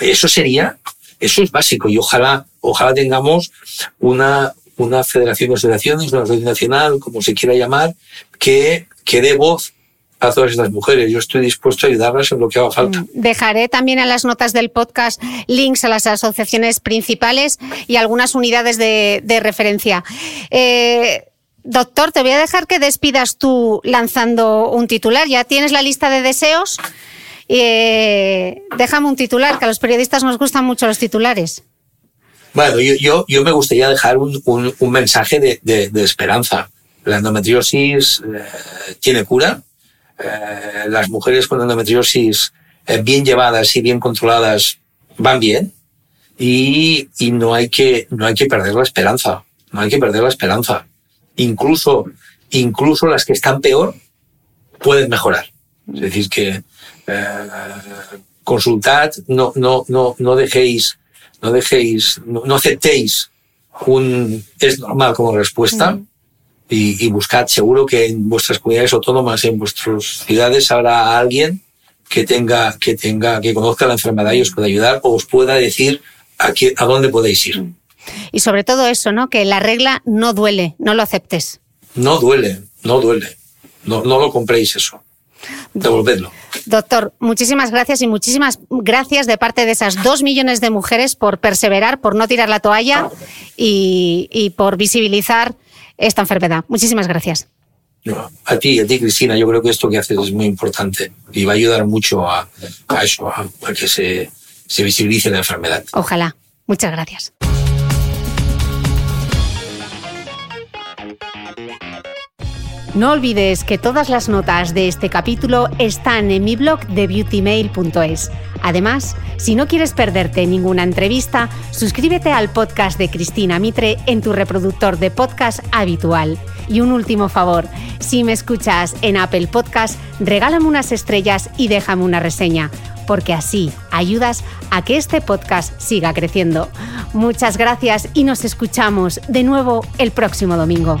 Eso sería, eso es básico y ojalá, ojalá tengamos una, una federación de asociaciones, una asociación nacional, como se quiera llamar, que, que dé voz a todas estas mujeres. Yo estoy dispuesto a ayudarlas en lo que haga falta. Mm, dejaré también en las notas del podcast links a las asociaciones principales y algunas unidades de, de referencia. Eh, doctor, te voy a dejar que despidas tú lanzando un titular. ¿Ya tienes la lista de deseos? Eh, déjame un titular, que a los periodistas nos gustan mucho los titulares. Bueno, yo, yo, yo me gustaría dejar un, un, un mensaje de, de, de, esperanza. La endometriosis eh, tiene cura, eh, las mujeres con endometriosis eh, bien llevadas y bien controladas van bien. Y, y, no hay que no hay que perder la esperanza. No hay que perder la esperanza. Incluso incluso las que están peor pueden mejorar. Es decir que consultad no no no no dejéis no dejéis no, no aceptéis un es normal como respuesta mm y, y, buscad, seguro que en vuestras comunidades autónomas, en vuestras ciudades, habrá alguien que tenga, que tenga, que conozca la enfermedad y os pueda ayudar o os pueda decir a, qué, a dónde podéis ir. Y sobre todo eso, ¿no? Que la regla no duele, no lo aceptes. No duele, no duele. No, no lo compréis eso. Devolvedlo. Doctor, muchísimas gracias y muchísimas gracias de parte de esas dos millones de mujeres por perseverar, por no tirar la toalla y, y por visibilizar esta enfermedad. Muchísimas gracias. a ti, a ti, Cristina, yo creo que esto que haces es muy importante y va a ayudar mucho a, a eso, a, a que se, se visibilice la enfermedad. Ojalá. Muchas gracias. No olvides que todas las notas de este capítulo están en mi blog de beautymail.es. Además, si no quieres perderte ninguna entrevista, suscríbete al podcast de Cristina Mitre en tu reproductor de podcast habitual. Y un último favor, si me escuchas en Apple Podcast, regálame unas estrellas y déjame una reseña, porque así ayudas a que este podcast siga creciendo. Muchas gracias y nos escuchamos de nuevo el próximo domingo.